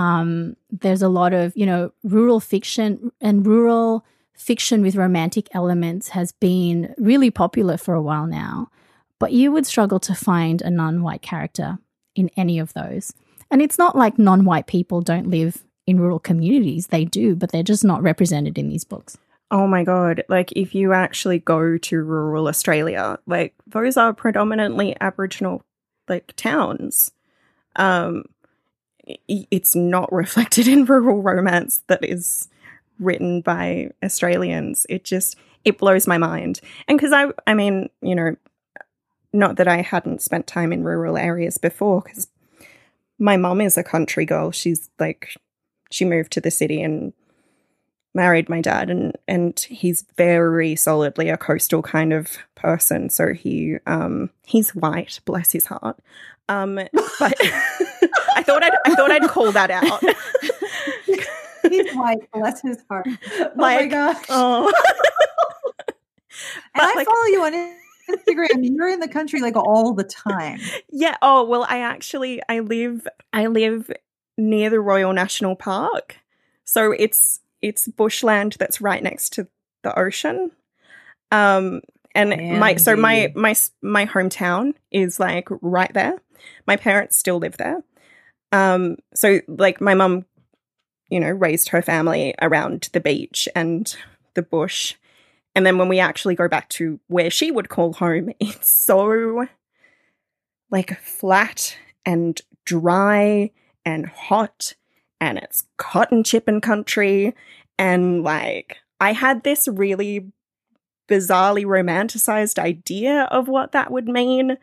Um, there's a lot of you know rural fiction and rural fiction with romantic elements has been really popular for a while now, but you would struggle to find a non-white character in any of those. And it's not like non-white people don't live in rural communities; they do, but they're just not represented in these books. Oh my god, like if you actually go to rural Australia, like those are predominantly aboriginal like towns. Um it's not reflected in rural romance that is written by Australians. It just it blows my mind. And cuz I I mean, you know, not that I hadn't spent time in rural areas before cuz my mom is a country girl. She's like she moved to the city and married my dad and and he's very solidly a coastal kind of person so he um he's white bless his heart um but i thought i'd i thought i'd call that out. He's white bless his heart. Oh like, my gosh. oh. And i like- follow you on instagram. You're in the country like all the time. Yeah. Oh well i actually i live i live near the royal national park. So it's it's bushland that's right next to the ocean. Um and my so my my my hometown is like right there. My parents still live there um so like my mum you know raised her family around the beach and the bush. And then when we actually go back to where she would call home it's so like flat and dry and hot and it's cotton chipping country. And like i had this really bizarrely romanticized idea of what that would mean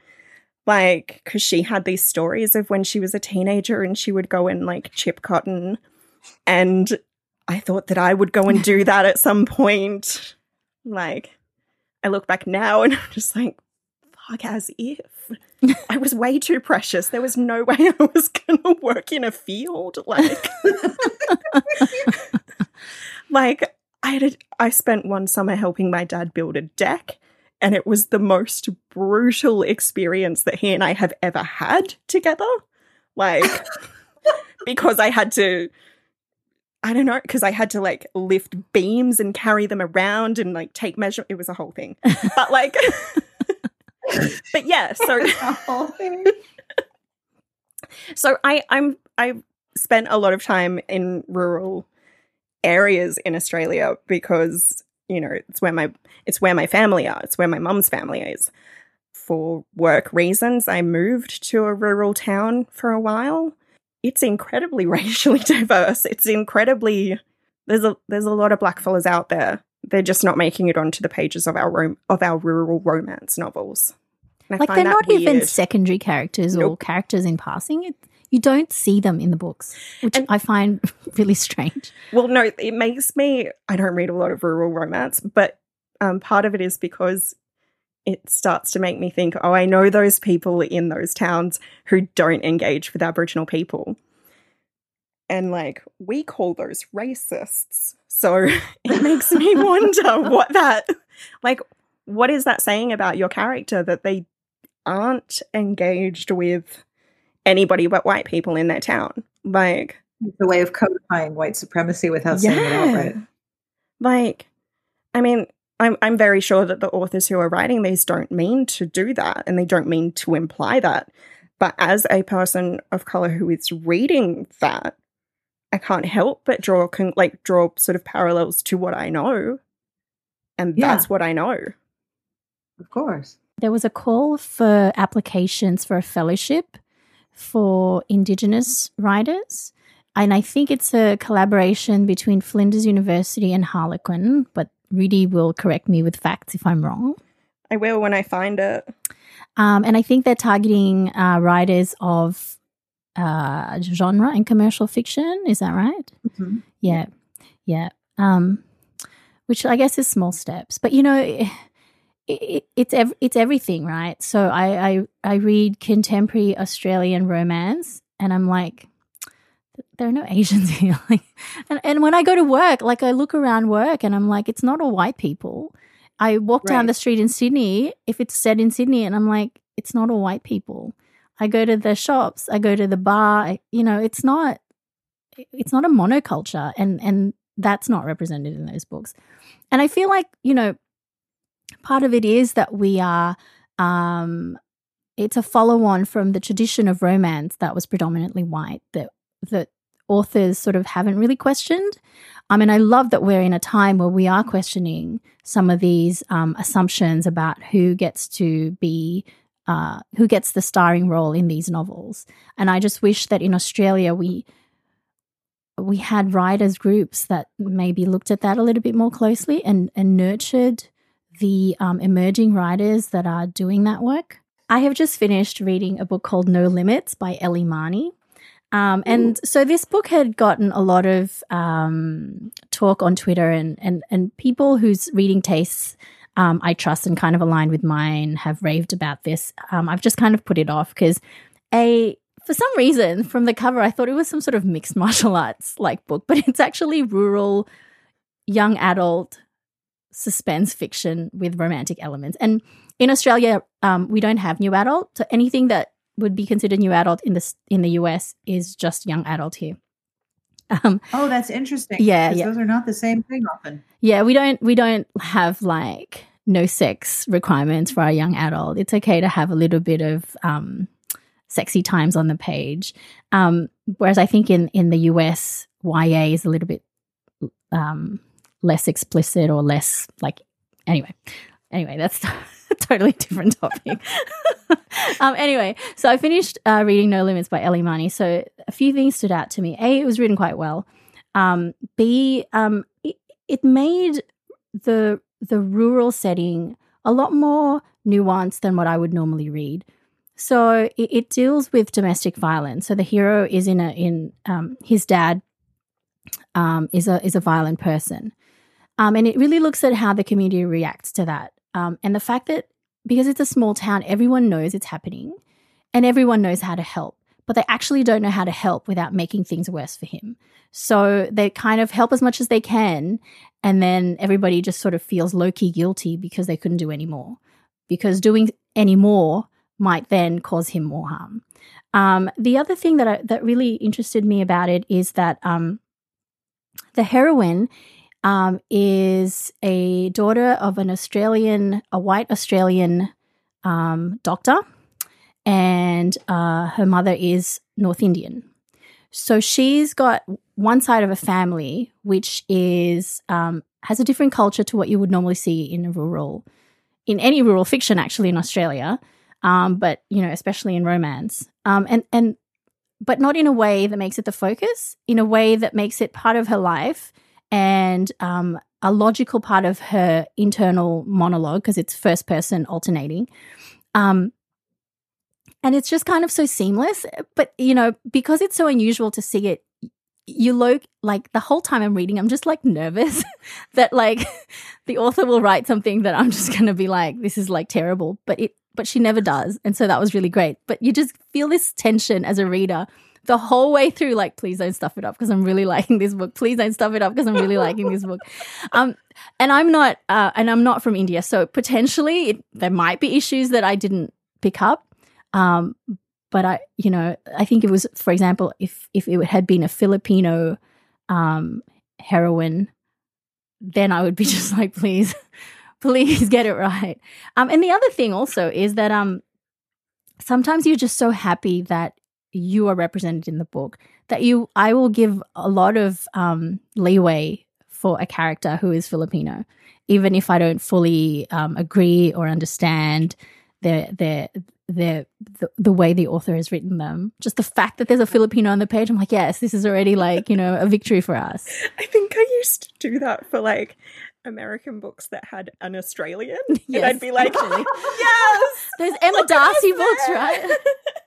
like because she had these stories of when she was a teenager and she would go and like chip cotton and i thought that i would go and do that at some point like i look back now and i'm just like fuck as if I was way too precious. There was no way I was going to work in a field. Like, like I had a, I spent one summer helping my dad build a deck, and it was the most brutal experience that he and I have ever had together. Like, because I had to. I don't know, because I had to like lift beams and carry them around and like take measure. It was a whole thing. But like, but yeah, so so I I'm I spent a lot of time in rural areas in Australia because you know it's where my it's where my family are. It's where my mum's family is. For work reasons, I moved to a rural town for a while. It's incredibly racially diverse. It's incredibly there's a there's a lot of blackfellas out there. They're just not making it onto the pages of our rom- of our rural romance novels. Like they're not even secondary characters or characters in passing. It, you don't see them in the books, which And- I find really strange. Well, no, it makes me. I don't read a lot of rural romance, but um, part of it is because it starts to make me think, oh, I know those people in those towns who don't engage with Aboriginal people. And like, we call those racists. So it makes me wonder what that, like, what is that saying about your character that they aren't engaged with anybody but white people in their town? Like, the way of codifying white supremacy without saying it outright. Like, I mean, I'm I'm very sure that the authors who are writing these don't mean to do that, and they don't mean to imply that. But as a person of color who is reading that, I can't help but draw con- like draw sort of parallels to what I know, and Yeah. that's what I know. Of course. There was a call for applications for a fellowship for Indigenous writers. And I think it's a collaboration between Flinders University and Harlequin, but Rudi will correct me with facts if I'm wrong. I will when I find it. Um, and I think they're targeting uh, writers of uh, genre and commercial fiction. Is that right? Mhm. Yeah, yeah. Um, which I guess is small steps, but you know, it, it, it's ev- it's everything, right? So I, I I read contemporary Australian romance, and I'm like, there are no Asians here. and and when I go to work, like I look around work, and I'm like, it's not all white people. I walk down the street in Sydney, if it's set in Sydney, and I'm like, it's not all white people. I go to the shops, I go to the bar. You know, it's not it's not a monoculture and and that's not represented in those books. And I feel like, you know, part of it is that we are um it's a follow on from the tradition of romance that was predominantly white that that authors sort of haven't really questioned. I mean, I love that we're in a time where we are questioning some of these um, assumptions about who gets to be uh, who gets the starring role in these novels. And I just wish that in Australia we we had writers groups that maybe looked at that a little bit more closely and, and nurtured the um, emerging writers that are doing that work. I have just finished reading a book called No Limits by Ellie Marney. Um, and so this book had gotten a lot of um, talk on Twitter, and, and, and people whose reading tastes um, I trust and kind of aligned with mine have raved about this. Um, I've just kind of put it off because a for some reason from the cover I thought it was some sort of mixed martial arts like book, but it's actually rural young adult suspense fiction with romantic elements. And in Australia, um, we don't have new adult, so anything that would be considered new adult in the in the US is just young adult here. Um, oh, that's interesting. Yeah, yeah, those are not the same thing often. Yeah, we don't we don't have like no sex requirements for a young adult. It's okay to have a little bit of um, sexy times on the page. Um, whereas I think in in the US, YA is a little bit um, less explicit or less like anyway. Anyway, that's a totally different topic. um, anyway, so I finished uh, reading No Limits by Ellie Marney. So a few things stood out to me. A, it was written quite well. Um, B, um, it, it made the the rural setting a lot more nuanced than what I would normally read. So it, it deals with domestic violence. So the hero is in a in um, his dad um, is a is a violent person, um, and it really looks at how the community reacts to that. Um, and the fact that because it's a small town, everyone knows it's happening and everyone knows how to help, but they actually don't know how to help without making things worse for him. So they kind of help as much as they can. And then everybody just sort of feels low key guilty because they couldn't do any more. Because doing any more might then cause him more harm. Um, the other thing that I, that really interested me about it is that um, the heroine um, is a daughter of an Australian, a white Australian um, doctor, and uh, her mother is North Indian. So she's got one side of a family which is um, has a different culture to what you would normally see in a rural, in any rural fiction, actually in Australia, um, but you know, especially in romance, um, and and but not in a way that makes it the focus. In a way that makes it part of her life and um, a logical part of her internal monologue because it's first person alternating. Um, and it's just kind of so seamless. But, you know, because it's so unusual to see it, you look like the whole time I'm reading, I'm just like nervous that like the author will write something that I'm just going to be like, this is like terrible. But it, but she never does. And so that was really great. But you just feel this tension as a reader the whole way through, like, please don't stuff it up because I'm really liking this book. Please don't stuff it up because I'm really liking this book. Um, and I'm not, uh, and I'm not from India, so potentially it, there might be issues that I didn't pick up. Um, but I, you know, I think it was, for example, if if it had been a Filipino um, heroine, then I would be just like, please, please get it right. Um, and the other thing also is that um, sometimes you're just so happy that you are represented in the book that you i will give a lot of um, leeway for a character who is filipino. Even if i don't fully um, agree or understand their their their the, the way the author has written them. Just the fact that there's a filipino on the page i'm like yes this is already like you know a victory for us. I think i used to do that for like American books that had an Australian, yes, and I'd be like, "Yes, those Emma Darcy books, right?"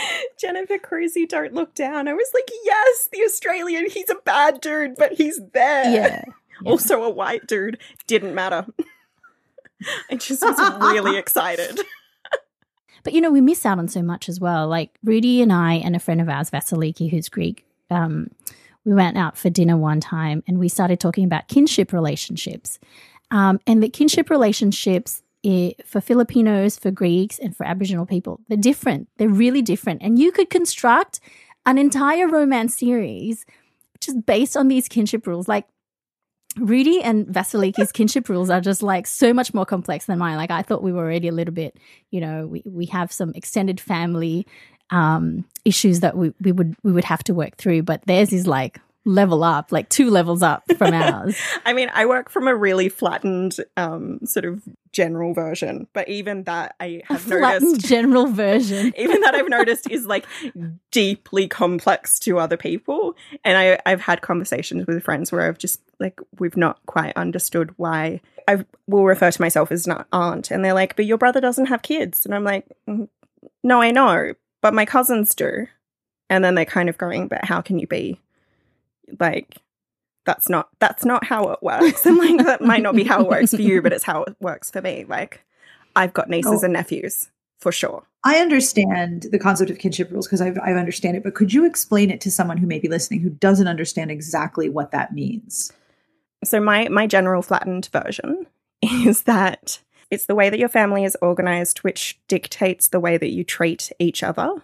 Jennifer Crusie, Don't Look Down. I was like, yes, the Australian, he's a bad dude, but he's there. Yeah. yeah. Also a white dude. Didn't matter. I just was really excited. But you know, we miss out on so much as well. Like Rudi and I and a friend of ours, Vasiliki, who's Greek, um, we went out for dinner one time and we started talking about kinship relationships. Um, and the kinship relationships for Filipinos, for Greeks, and for Aboriginal people. They're different. They're really different. And you could construct an entire romance series just based on these kinship rules. Like Rudi and Vasiliki's kinship rules are just like so much more complex than mine. Like I thought we were already a little bit, you know, we, we have some extended family um, issues that we, we would we would have to work through, but theirs is like level up, like two levels up from ours. I mean, I work from a really flattened um, sort of general version, but even that I have Flattened noticed. general version. even that I've noticed is like deeply complex to other people. And I, I've had conversations with friends where I've just like, we've not quite understood why I will refer to myself as an aunt. And they're like, but your brother doesn't have kids. And I'm like, "Mm, no, I know, but my cousins do. And then they're kind of going, but how can you be like, that's not that's not how it works and like that might not be how it works for you but it's how it works for me like i've got nieces Oh. and nephews for sure I understand the concept of kinship rules because I I understand it, but could you explain it to someone who may be listening who doesn't understand exactly what that means? So my my general flattened version is that it's the way that your family is organized which dictates the way that you treat each other.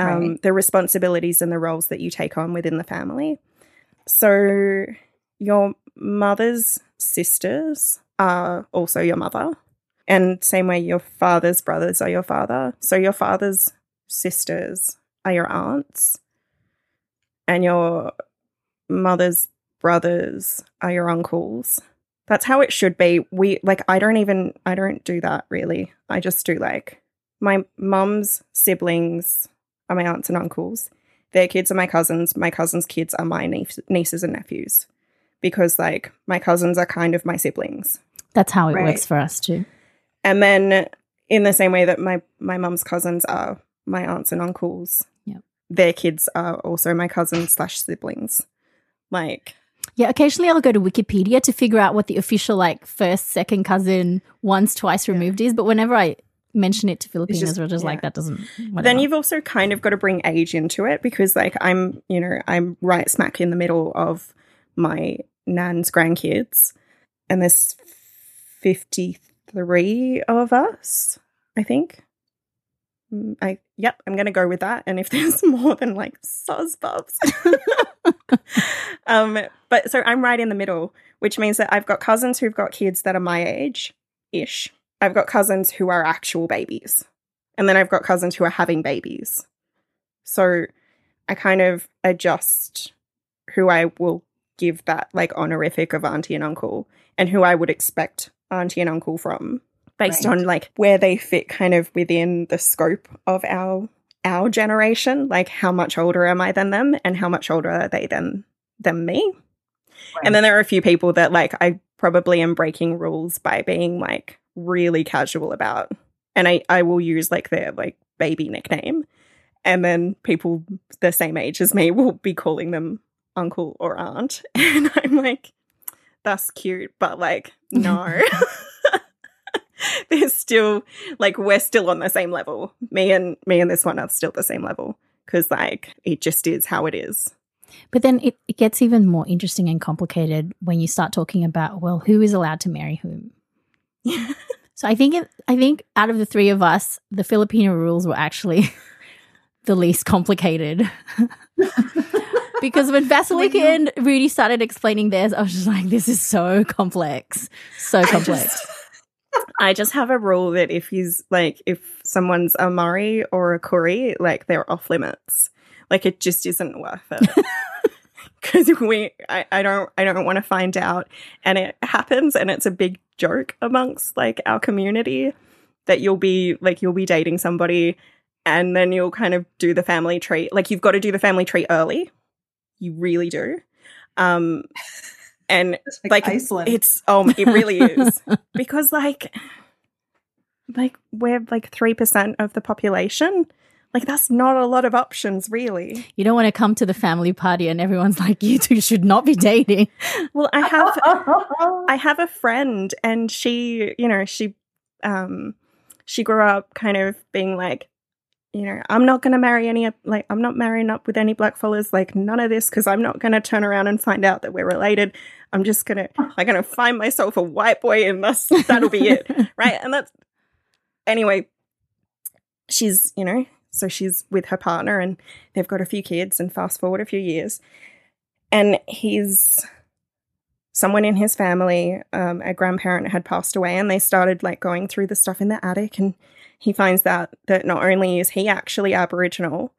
Um, Right. the responsibilities and the roles that you take on within the family. So your mother's sisters are also your mother. And same way your father's brothers are your father. So your father's sisters are your aunts. And your mother's brothers are your uncles. That's how it should be. We like I don't even I don't do that really. I just do like my mum's siblings are my aunts and uncles. Their kids are my cousins. My cousins' kids are my niece, nieces and nephews. Because like my cousins are kind of my siblings. That's how it Right. works for us too. And then in the same way that my my mum's cousins are my aunts and uncles. Yep. Their kids are also my cousins slash siblings. Like Yeah, occasionally I'll go to Wikipedia to figure out what the official like first, second cousin, once, twice removed is. But whenever I mention it to Filipinos, just- we're just yeah. like, that doesn't. Whatever. then you've also kind of got to bring age into it because like i'm you know i'm right smack in the middle of my nan's grandkids and there's 53 of us i think Mm, i yep i'm gonna go with that and if there's more than like soz bubs um but so i'm right in the middle which means that i've got cousins who've got kids that are my age ish i've got cousins who are actual babies and then I've got cousins who are having babies. So I kind of adjust who I will give that like honorific of auntie and uncle and who I would expect auntie and uncle from based Right. on like where they fit kind of within the scope of our our generation like how much older am I than them and how much older are they than than me and then there are a few people that like I probably am breaking rules by being like really casual about. And I, I will use like their like baby nickname. And then people the same age as me will be calling them uncle or aunt. And I'm like, that's cute, but like, no. There's still like we're still on the same level. Me and me and this one are still the same level. Cause like it just is how it is. But then it, it gets even more interesting and complicated when you start talking about, well, who is allowed to marry whom? So I think it, I think out of the three of us, the Filipino rules were actually the least complicated. because when Vasiliki and Rudi started explaining theirs, I was just like, this is so complex. So complex. I just have a rule that if he's like, if someone's a Murri or a Koori, like they're off limits. Like it just isn't worth it. Because we, I, I don't, I don't want to find out, and it happens, and it's a big joke amongst like our community that you'll be like you'll be dating somebody, and then you'll kind of do the family tree. Like you've got to do the family tree early. You really do. Um, and It's like, like Iceland. it's oh it really is because like like we're like 3% of the population like that's not a lot of options really You don't want to come to the family party and everyone's like, you two should not be dating. well i have i have a friend and she you know she um she grew up kind of being like you know, I'm not going to marry any, like, I'm not marrying up with any blackfellas, like, none of this, because I'm not going to turn around and find out that we're related. I'm just going to, I'm going to find myself a white boy and that's, that'll be it. right. And that's, anyway, she's, you know, so she's with her partner and they've got a few kids and fast forward a few years. And he's, someone in his family, um, a grandparent had passed away and they started like going through the stuff in the attic and he finds out that not only is he actually Aboriginal,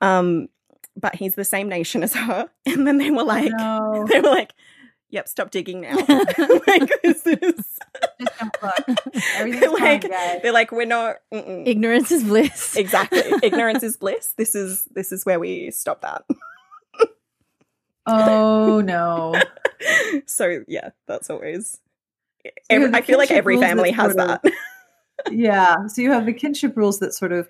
um, but he's the same nation as her. And then they were like, no. they were like, "Yep, stop digging now." like this is. they're like, fine, they're like, we're not. Mm-mm. Ignorance is bliss. exactly, ignorance is bliss. This is this is where we stop that. oh no! so yeah, that's always. So every, I feel like every family has that yeah. So you have the kinship rules that sort of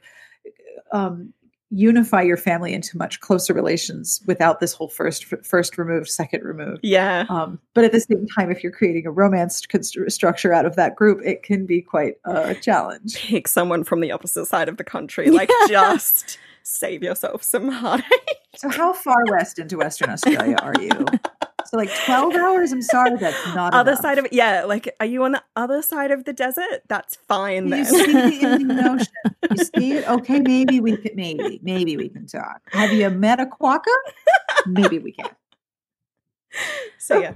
um, unify your family into much closer relations without this whole first first removed, second removed. Yeah. Um, but at the same time, if you're creating a romance const- structure out of that group, it can be quite a challenge. Pick someone from the opposite side of the country, like just save yourself some heartache. So, how far west into Western Australia are you? So like 12 hours? I'm sorry, that's not Other enough. side of it. Yeah. Like, are you on the other side of the desert? That's fine then. You see the Indian Ocean. You see it? Okay, maybe we can, maybe, maybe we can talk. Have you met a quokka? Maybe we can. So, yeah.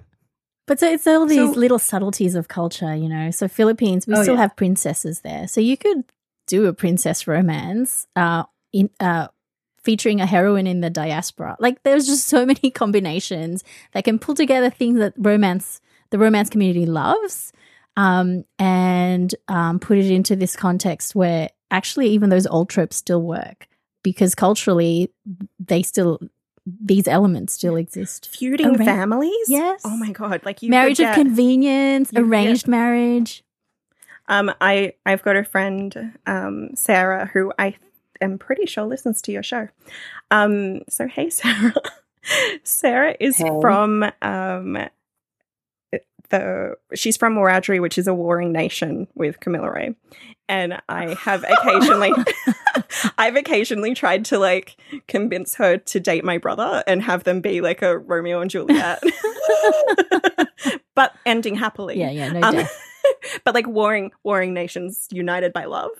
But so it's all these so, little subtleties of culture, you know. So Philippines, we oh, still yeah. have princesses there. So you could do a princess romance uh, in uh, featuring a heroine in the diaspora. Like there's just so many combinations that can pull together things that romance the romance community loves um, and um, put it into this context where actually even those old tropes still work because culturally they still these elements still exist. Feuding families? Yes. Oh my god. Like you marriage of convenience, you, arranged yeah. marriage. Um, I I've got a friend, um, Sarah, who I am pretty sure listens to your show. Um, so hey, Sarah. Sarah is hey. from um, the she's from Wiradjuri, which is a warring nation with Kamilaroi. And I have occasionally I've occasionally tried to like convince her to date my brother and have them be like a Romeo and Juliet. but ending happily. Yeah, yeah, no um, but like warring warring nations united by love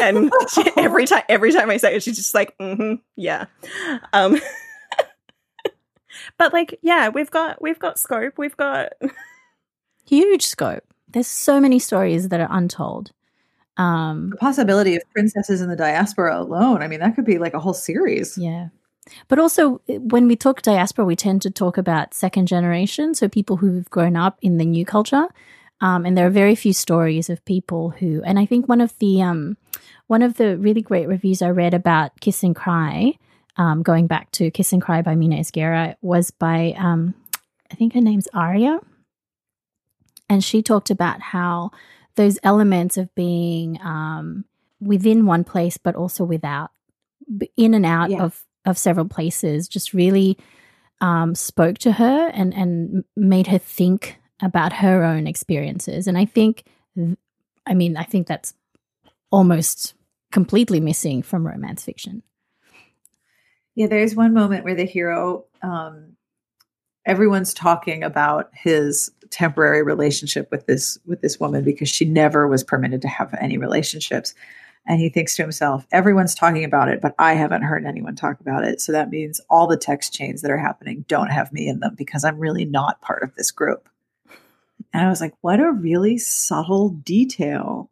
and she, every time every time I say it, she's just like, mm-hmm, yeah. Um, but like, yeah, we've got we've got scope. We've got huge scope. There's so many stories that are untold. Um, the possibility of princesses in the diaspora alone. I mean, that could be like a whole series. Yeah. But also, when we talk diaspora, we tend to talk about second generation, so people who've grown up in the new culture. Um, and there are very few stories of people who, and I think one of the um, one of the really great reviews I read about Kiss and Cry, um, going back to Kiss and Cry by Mina Esguerra, was by um, I think her name's Aria, and she talked about how those elements of being um, within one place but also without, in and out yeah. of of several places, just really um, spoke to her and and made her think about her own experiences. And I think, I mean, I think that's almost completely missing from romance fiction. Yeah, there's one moment where the hero, um, everyone's talking about his temporary relationship with this with this woman because she never was permitted to have any relationships. And he thinks to himself, everyone's talking about it, but I haven't heard anyone talk about it. So that means all the text chains that are happening don't have me in them because I'm really not part of this group. And I was like, what a really subtle detail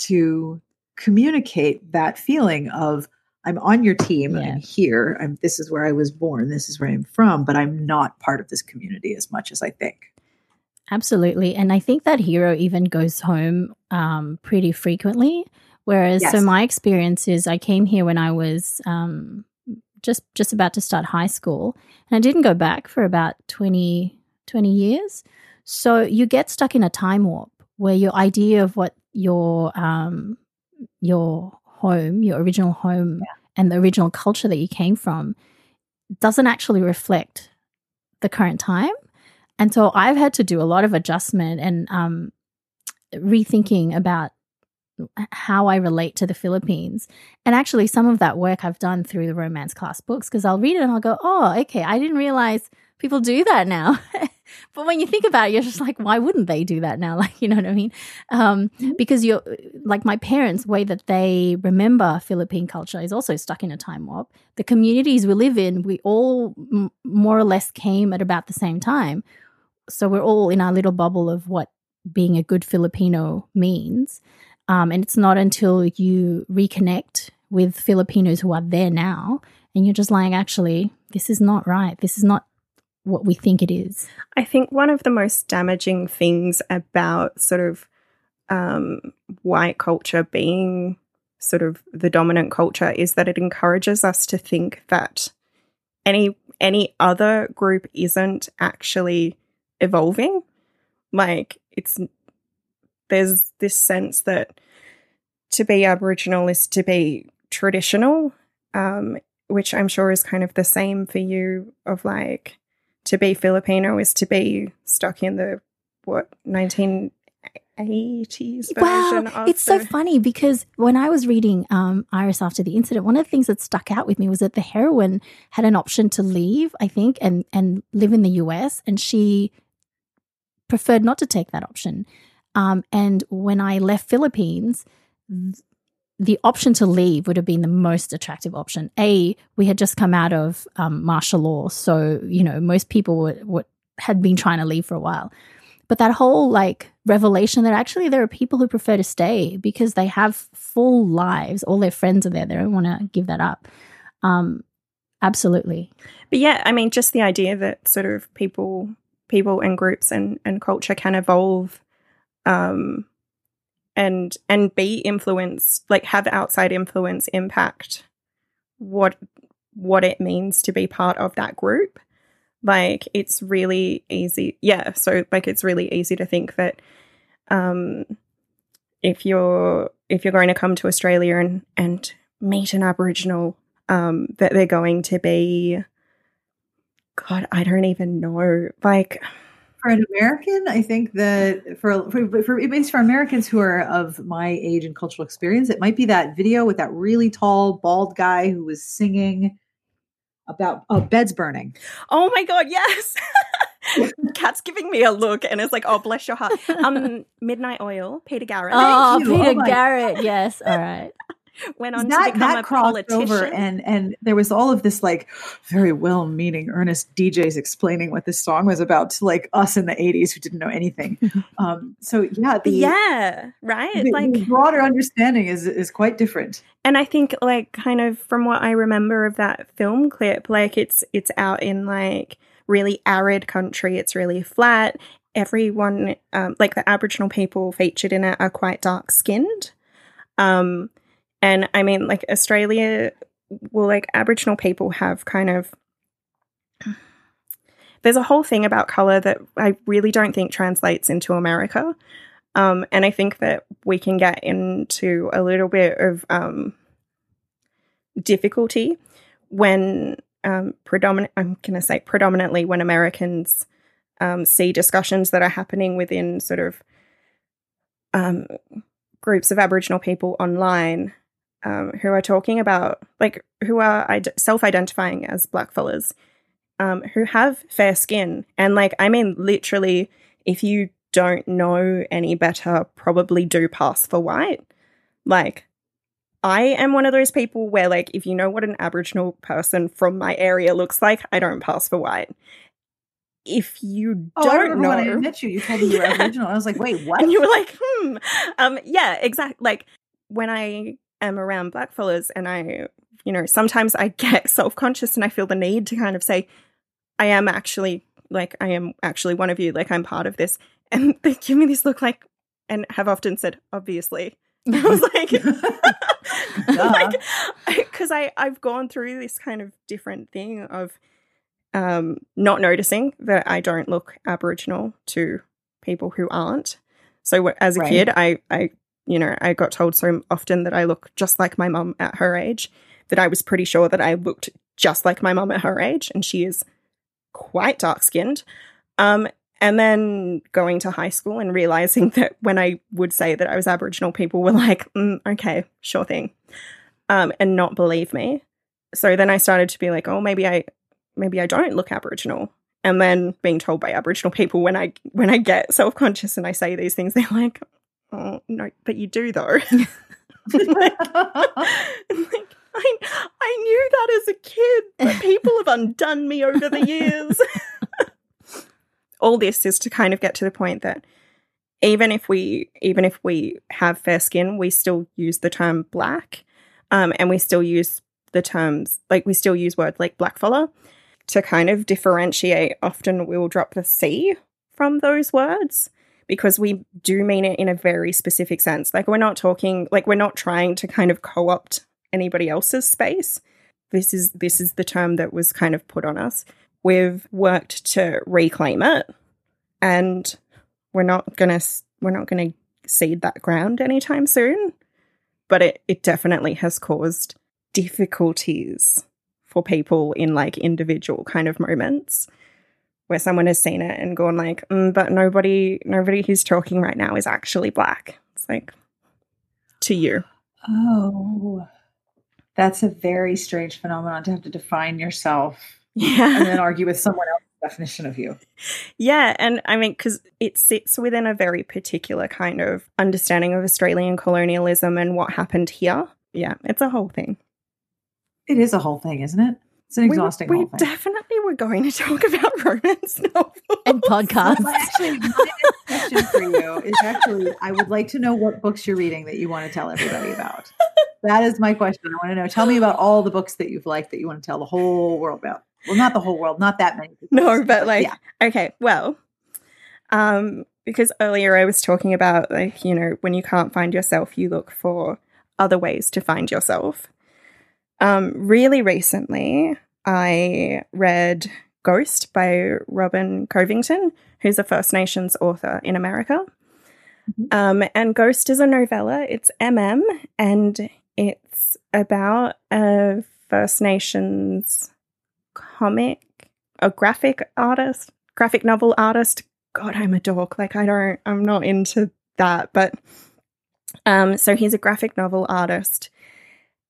to communicate that feeling of I'm on your team, yeah. I'm here, I'm this is where I was born, this is where I'm from, but I'm not part of this community as much as I think. Absolutely. And I think that hero even goes home um, pretty frequently. Whereas, yes. so my experience is I came here when I was um, just just about to start high school, and I didn't go back for about 20, 20 years. So you get stuck in a time warp where your idea of what your um, your home, your original home, yeah. and the original culture that you came from doesn't actually reflect the current time. And so I've had to do a lot of adjustment and um, rethinking about how I relate to the Philippines. And actually, some of that work I've done through the romance class books because I'll read it and I'll go, oh, okay, I didn't realize people do that now. but when you think about it, you're just like, why wouldn't they do that now? Like, you know what I mean? Um, mm-hmm. because you're like my parents' way that they remember Philippine culture is also stuck in a time warp. The communities we live in, we all m- more or less came at about the same time. So we're all in our little bubble of what being a good Filipino means. Um, and it's not until you reconnect with Filipinos who are there now and you're just like, actually, this is not right. This is not what we think it is. I think one of the most damaging things about sort of um, white culture being sort of the dominant culture is that it encourages us to think that any any other group isn't actually evolving. Like it's there's this sense that to be Aboriginal is to be traditional, um, which I'm sure is kind of the same for you of like to be Filipino is to be stuck in the what 1980s version wow, it's the- so funny because when I was reading um, Iris after the incident, one of the things that stuck out with me was that the heroine had an option to leave, I think, and and live in the US, and she preferred not to take that option. Um, and when I left Philippines, the option to leave would have been the most attractive option. A, we had just come out of um, martial law, so you know most people would, would, had been trying to leave for a while. But that whole like revelation that actually there are people who prefer to stay because they have full lives, all their friends are there, they don't want to give that up. Um, absolutely. But yeah, I mean, just the idea that sort of people, people and groups and and culture can evolve. Um, and and be influenced like have outside influence impact what what it means to be part of that group. Like it's really easy yeah so like it's really easy to think that um if you're if you're going to come to australia and and meet an aboriginal um that they're going to be god i don't even know. Like for an American, I think that for for, for at least for Americans who are of my age and cultural experience, it might be that video with that really tall bald guy who was singing about oh beds burning. Oh my god, yes. Kat's giving me a look and it's like, oh bless your heart. Um, Midnight Oil, Peter Garrett. Oh, Peter oh Garrett. Yes. All right. went on that, to become a politician. Over and and there was all of this like very well-meaning earnest DJs explaining what this song was about to like us in the 80s who didn't know anything. um, so yeah, the, yeah, right. The, like the broader understanding is is quite different. And I think like kind of from what I remember of that film clip, like it's it's out in like really arid country. It's really flat. Everyone, um, like the Aboriginal people featured in it, are quite dark skinned. Um, and I mean, like Australia, well, like Aboriginal people have kind of. There's a whole thing about color that I really don't think translates into America. Um, and I think that we can get into a little bit of um, difficulty when um, predominant. I'm going to say predominantly when Americans um, see discussions that are happening within sort of um, groups of Aboriginal people online um, who are talking about, like, who are Id- self identifying as blackfellas, um, who have fair skin. And, like, I mean, literally, if you don't know any better, probably do pass for white. Like, I am one of those people where, like, if you know what an Aboriginal person from my area looks like, I don't pass for white. If you oh, don't know, when I met you, you told me you were yeah. Aboriginal. I was like, wait, what? And you were like, hmm. Um, yeah, exactly. Like when I am around black fellas and I, you know, sometimes I get self conscious and I feel the need to kind of say, I am actually like, I am actually one of you, like, I'm part of this. And they give me this look like, and have often said, obviously. I was like, like, because I I've gone through this kind of different thing of um, not noticing that I don't look Aboriginal to people who aren't. So as a right. kid, I I you know, I got told so often that I look just like my mum at her age that I was pretty sure that I looked just like my mum at her age, and she is quite dark skinned. Um, And then going to high school and realizing that when I would say that I was Aboriginal, people were like, mm, okay, sure thing, um, and not believe me. So then I started to be like, oh, maybe I, maybe I don't look Aboriginal. And then being told by Aboriginal people when I when I get self conscious and I say these things, they're like, oh no, but you do though. like, like, I, I knew that as a kid, but people have undone me over the years. All this is to kind of get to the point that even if we even if we have fair skin, we still use the term black, um, and we still use the terms like we still use words like black blackfellow to kind of differentiate. Often we'll drop the C from those words because we do mean it in a very specific sense. Like we're not talking like we're not trying to kind of co-opt anybody else's space. This is this is the term that was kind of put on us. We've worked to reclaim it and we're not to we're not to cede that ground anytime soon. But it it definitely has caused difficulties for people in like individual kind of moments where someone has seen it and gone like, mm, but nobody, nobody who's talking right now is actually black. It's like to you. Oh, that's a very strange phenomenon to have to define yourself, yeah, and then argue with someone else's definition of you. Yeah, and I mean, because it sits within a very particular kind of understanding of Australian colonialism and what happened here. Yeah, it's a whole thing. It is a whole thing, isn't it? It's an exhausting we, we definitely were going to talk about romance novels and podcasts. Well, actually, my question for you is actually I would like to know what books you're reading that you want to tell everybody about. That is my question. I want to know. Tell me about all the books that you've liked that you want to tell the whole world about. Well, not the whole world, not that many. Books, no, but like, yeah. okay, well, um, because earlier I was talking about like you know when you can't find yourself, you look for other ways to find yourself. Um, really recently, I read Ghost by Robin Covington, who's a First Nations author in America. Mm-hmm. Um, and Ghost is a novella. It's MM, and it's about a First Nations comic, a graphic artist, graphic novel artist. God, I'm a dork. Like I don't, I'm not into that. But um, so he's a graphic novel artist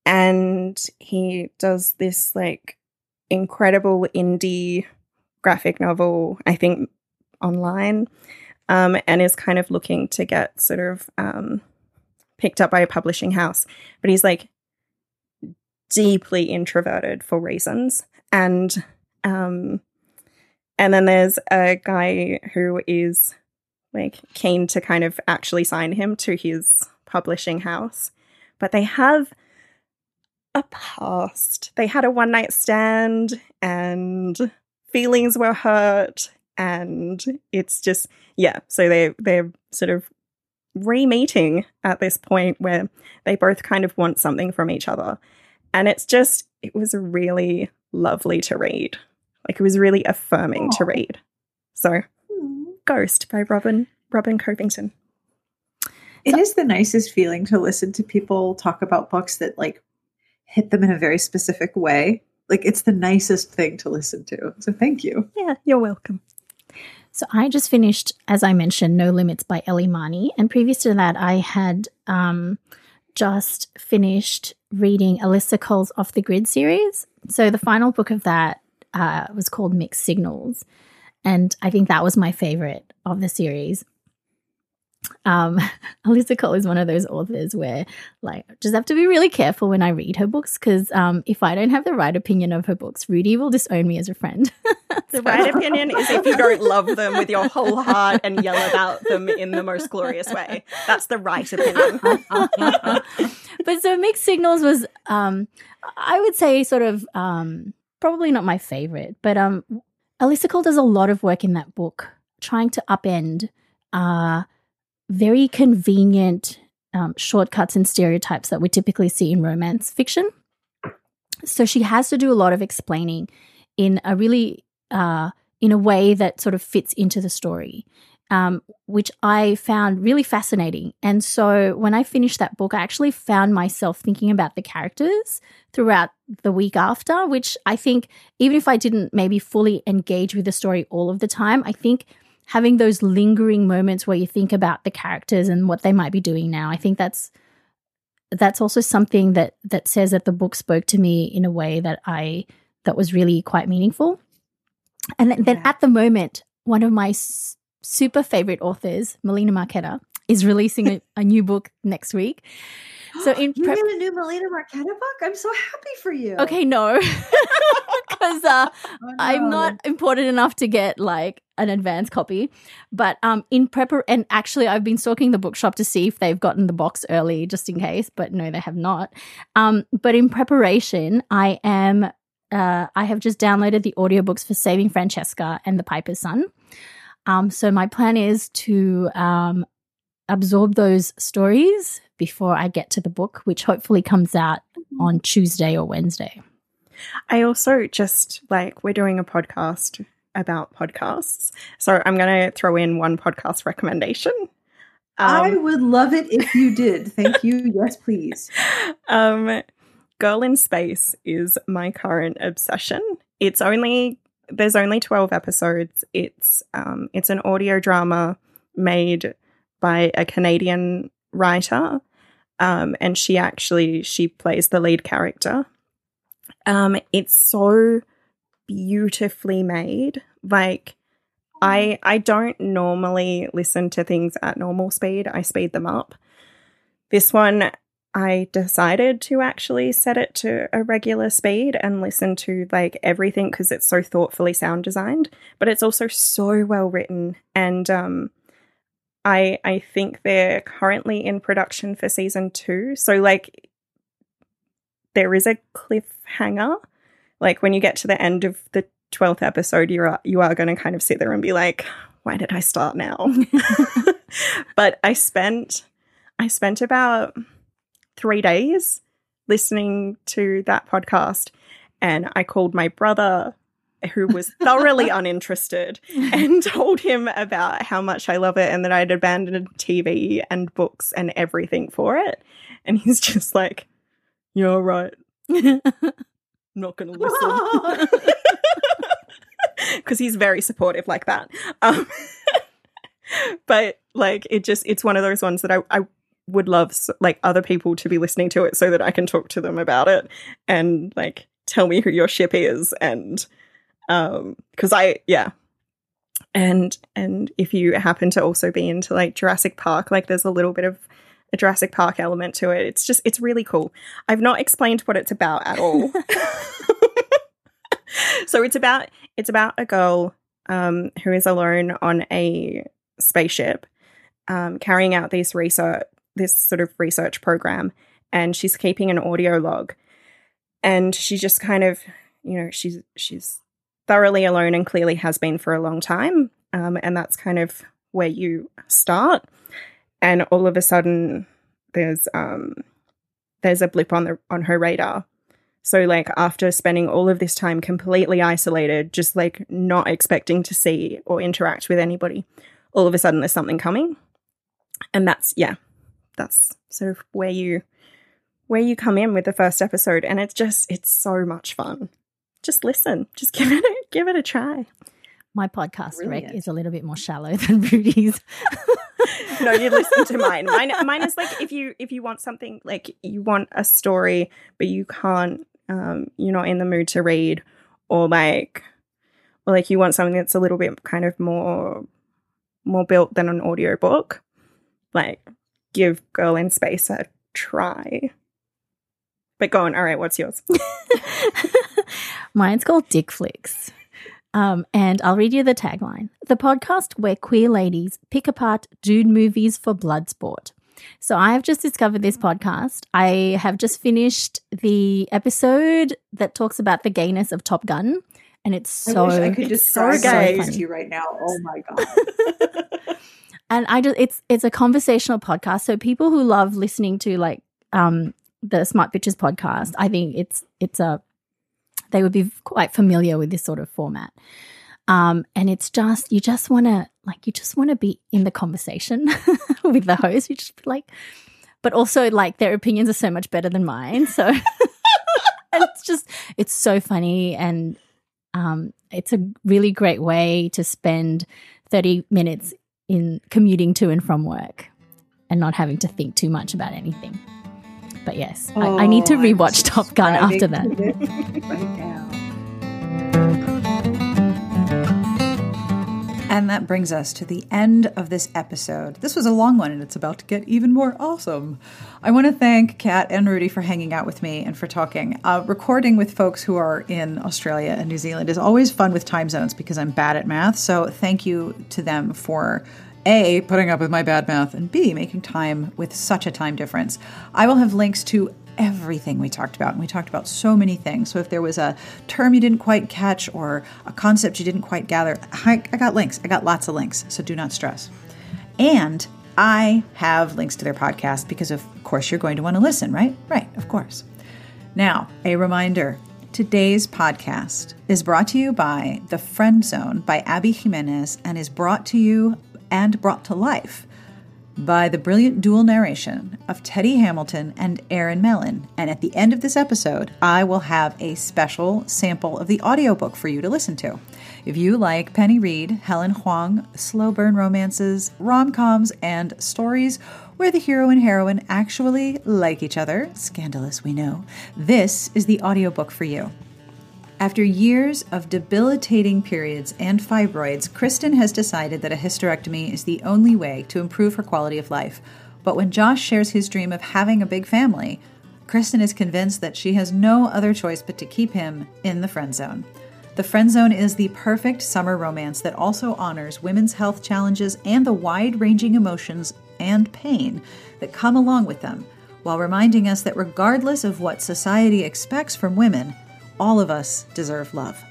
and he does this like incredible indie graphic novel, I think, online, um, and is kind of looking to get sort of um, picked up by a publishing house. But he's like deeply introverted for reasons, and um, and then there's a guy who is like keen to kind of actually sign him to his publishing house, but they have a past. They had a one night stand and feelings were hurt and it's just yeah, so they they're sort of re-meeting at this point where they both kind of want something from each other. And it's just it was really lovely to read. Like it was really affirming Aww. to read. So hmm. Ghost by Robin Robin Covington. It so, is the nicest feeling to listen to people talk about books that like hit them in a very specific way. Like it's the nicest thing to listen to. So thank you. Yeah, you're welcome. So I just finished, as I mentioned, No Limits by Ellie Marney, and previous to that, I had um, just finished reading Alyssa Cole's Off the Grid series. So the final book of that uh, was called Mixed Signals, and I think that was my favorite of the series um, Alyssa Cole is one of those authors where, like, just have to be really careful when I read her books because um, if I don't have the right opinion of her books, Rudi will disown me as a friend. the right opinion is if you don't love them with your whole heart and yell about them in the most glorious way. That's the right opinion. but so Mixed Signals was, um, I would say, sort of um, probably not my favorite, but um, Alyssa Cole does a lot of work in that book trying to upend. Uh, very convenient um, shortcuts and stereotypes that we typically see in romance fiction. So she has to do a lot of explaining in a really uh, in a way that sort of fits into the story, um, which I found really fascinating. And so when I finished that book, I actually found myself thinking about the characters throughout the week after, which I think even if I didn't maybe fully engage with the story all of the time, I think having those lingering moments where you think about the characters and what they might be doing now. I think that's that's also something that that says that the book spoke to me in a way that I that was really quite meaningful. And then Yeah. at the moment, one of my s- super favorite authors, Melina Marchetta, is releasing a, a new book next week. So in you prep- read a new Melina Marchetta book? I'm so happy for you. okay, no, because uh, Oh, I'm not important enough to get like an advance copy. But um in prepar and actually I've been stalking the bookshop to see if they've gotten the box early just in case, but no, they have not. Um but in preparation, I am uh I have just downloaded the audiobooks for Saving Francesca and The Piper's Son. Um so my plan is to um absorb those stories before I get to the book, which hopefully comes out on Tuesday or Wednesday. I also just like we're doing a podcast about podcasts, so I'm going to throw in one podcast recommendation. I Um, would love it if you did. Thank you. Yes, please. um, Girl in Space is my current obsession. It's only there's only twelve episodes. It's um, it's an audio drama made by a Canadian writer, um, and she actually she plays the lead character. Um, it's so beautifully made. Like I I don't normally listen to things at normal speed. I speed them up. This one I decided to actually set it to a regular speed and listen to like everything because it's so thoughtfully sound designed, but it's also so well written and um I I think they're currently in production for season 2. So like there is a cliffhanger. Like when you get to the end of the 12th episode you are you are going to kind of sit there and be like why did I start now? but I spent I spent about 3 days listening to that podcast and I called my brother who was thoroughly uninterested and told him about how much I love it and that I'd abandoned TV and books and everything for it. And he's just like, You're right. I'm Not gonna listen. Because he's very supportive like that. Um, but like it just it's one of those ones that I, I would love like other people to be listening to it so that I can talk to them about it and like tell me who your ship is and um because I yeah. And and if you happen to also be into like Jurassic Park like there's a little bit of a Jurassic Park element to it. It's just it's really cool. I've not explained what it's about at all. So it's about it's about a girl um who is alone on a spaceship um carrying out these research this sort of research program and she's keeping an audio log. And she just kind of you know she's she's thoroughly alone and clearly has been for a long time um, and that's kind of where you start. And all of a sudden there's um there's a blip on the on her radar. So like after spending all of this time completely isolated just like not expecting to see or interact with anybody all of a sudden there's something coming. And that's yeah that's sort of where you where you come in with the first episode. And it's just it's so much fun just listen. Just give it a, give it a try. My podcast rec is a little bit more shallow than Rudi's. no you listen to mine. Mine mine is like if you if you want something like you want a story but you can't um you're not in the mood to read or like or like you want something that's a little bit kind of more more built than an audiobook like give girl in space a try. But go on. All right what's yours Mine's called Dick Flicks. Um, and I'll read you the tagline The podcast where queer ladies pick apart dude movies for blood sport. So I have just discovered this podcast. I have just finished the episode that talks about the gayness of Top Gun. And it's so I I could just so gay. to you right now. Oh my god. and I just it's it's a conversational podcast. So people who love listening to like um the Smart Bitches podcast, I think it's it's a they would be quite familiar with this sort of format. Um, and it's just you just want to like you just want to be in the conversation with the host. You just like, but also like their opinions are so much better than mine. So it's just it's so funny and um, it's a really great way to spend 30 minutes in commuting to and from work and not having to think too much about anything. But yes, oh, I, I, need to oh, rewatch Top Gun after that. right. And that brings us to the end of this episode. This was a long one and it's about to get even more awesome. I want to thank Kat and Rudi for hanging out with me and for talking. Uh, recording with folks who are in Australia and New Zealand is always fun with time zones because I'm bad at math. So thank you to them for a, putting up with my bad math, and B, making time with such a time difference. I will have links to everything we talked about. And we talked about so many things. So if there was a term you didn't quite catch or a concept you didn't quite gather, I, I got links. I got lots of links. So do not stress. And I have links to their podcast because, of course, you're going to want to listen, right? Right, of course. Now, a reminder today's podcast is brought to you by The Friend Zone by Abby Jimenez and is brought to you and brought to life by the brilliant dual narration of Teddy Hamilton and Erin Mallon. And at the end of this episode, I will have a special sample of the audiobook for you to listen to. If you like Penny Reid, Helen Hoang, slow burn romances, rom coms, and stories where the hero and heroine actually like each other, scandalous we know, this is the audiobook for you. After years of debilitating periods and fibroids, Kristen has decided that a hysterectomy is the only way to improve her quality of life. But when Josh shares his dream of having a big family, Kristen is convinced that she has no other choice but to keep him in the friend zone. The Friend Zone is the perfect summer romance that also honors women's health challenges and the wide ranging emotions and pain that come along with them, while reminding us that regardless of what society expects from women, all of us deserve love.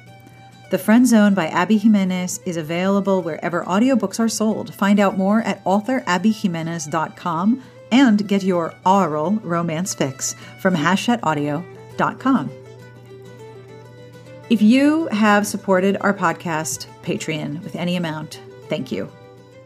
The Friend Zone by Abby Jimenez is available wherever audiobooks are sold. Find out more at authorabbyjimenez.com and get your aural romance fix from hachetteaudio.com. If you have supported our podcast, Patreon, with any amount, thank you.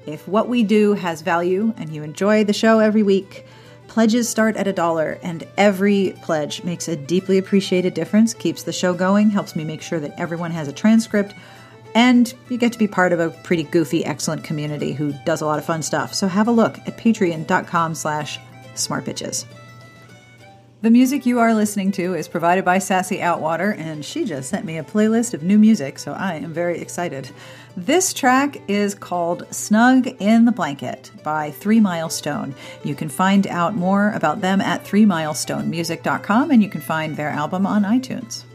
If what we do has value and you enjoy the show every week, Pledges start at a dollar, and every pledge makes a deeply appreciated difference, keeps the show going, helps me make sure that everyone has a transcript, and you get to be part of a pretty goofy, excellent community who does a lot of fun stuff. So have a look at patreon.com slash smartbitches. The music you are listening to is provided by Sassy Outwater, and she just sent me a playlist of new music, so I am very excited. This track is called Snug in the Blanket by Three Mile Stone. You can find out more about them at threemilestonemusic.com and you can find their album on iTunes.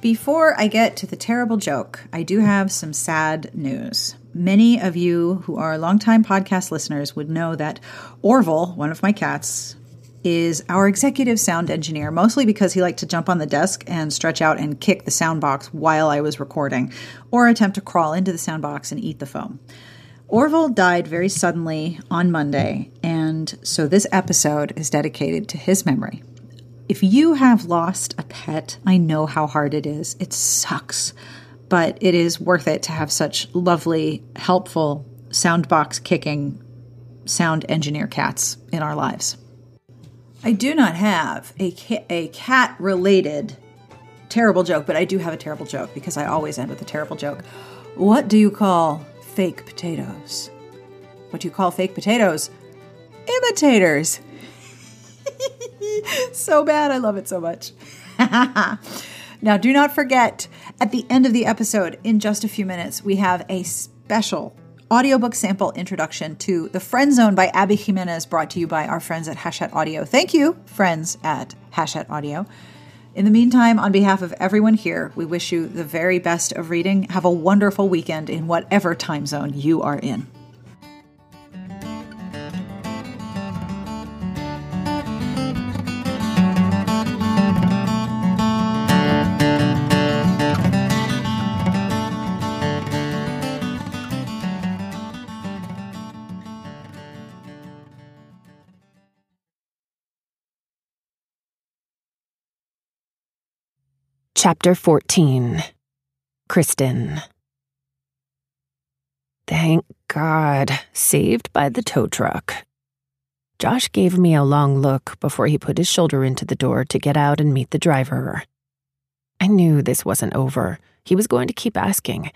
Before I get to the terrible joke, I do have some sad news. Many of you who are longtime podcast listeners would know that Orville, one of my cats, is our executive sound engineer, mostly because he liked to jump on the desk and stretch out and kick the sound box while I was recording, or attempt to crawl into the sound box and eat the foam. Orville died very suddenly on Monday, and so this episode is dedicated to his memory. If you have lost a pet, I know how hard it is. It sucks, but it is worth it to have such lovely, helpful, sound box kicking sound engineer cats in our lives. I do not have a, ca- a cat related terrible joke, but I do have a terrible joke because I always end with a terrible joke. What do you call fake potatoes? What do you call fake potatoes? Imitators. so bad. I love it so much. now, do not forget at the end of the episode, in just a few minutes, we have a special audiobook sample introduction to The Friend Zone by Abby Jimenez, brought to you by our friends at Hachette Audio. Thank you, friends at Hachette Audio. In the meantime, on behalf of everyone here, we wish you the very best of reading. Have a wonderful weekend in whatever time zone you are in. Chapter 14 Kristen. Thank God, saved by the tow truck. Josh gave me a long look before he put his shoulder into the door to get out and meet the driver. I knew this wasn't over. He was going to keep asking.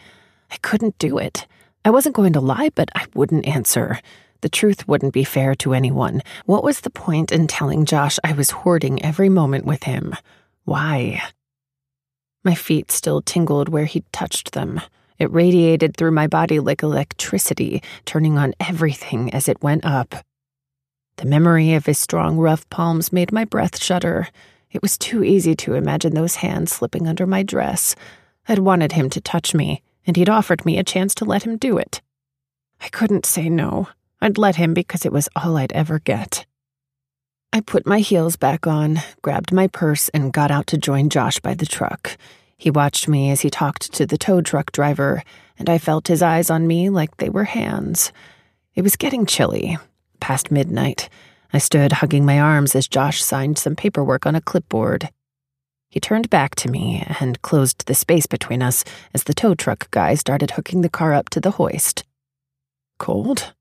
I couldn't do it. I wasn't going to lie, but I wouldn't answer. The truth wouldn't be fair to anyone. What was the point in telling Josh I was hoarding every moment with him? Why? My feet still tingled where he'd touched them. It radiated through my body like electricity, turning on everything as it went up. The memory of his strong, rough palms made my breath shudder. It was too easy to imagine those hands slipping under my dress. I'd wanted him to touch me, and he'd offered me a chance to let him do it. I couldn't say no. I'd let him because it was all I'd ever get. I put my heels back on, grabbed my purse, and got out to join Josh by the truck. He watched me as he talked to the tow truck driver, and I felt his eyes on me like they were hands. It was getting chilly, past midnight. I stood hugging my arms as Josh signed some paperwork on a clipboard. He turned back to me and closed the space between us as the tow truck guy started hooking the car up to the hoist. Cold?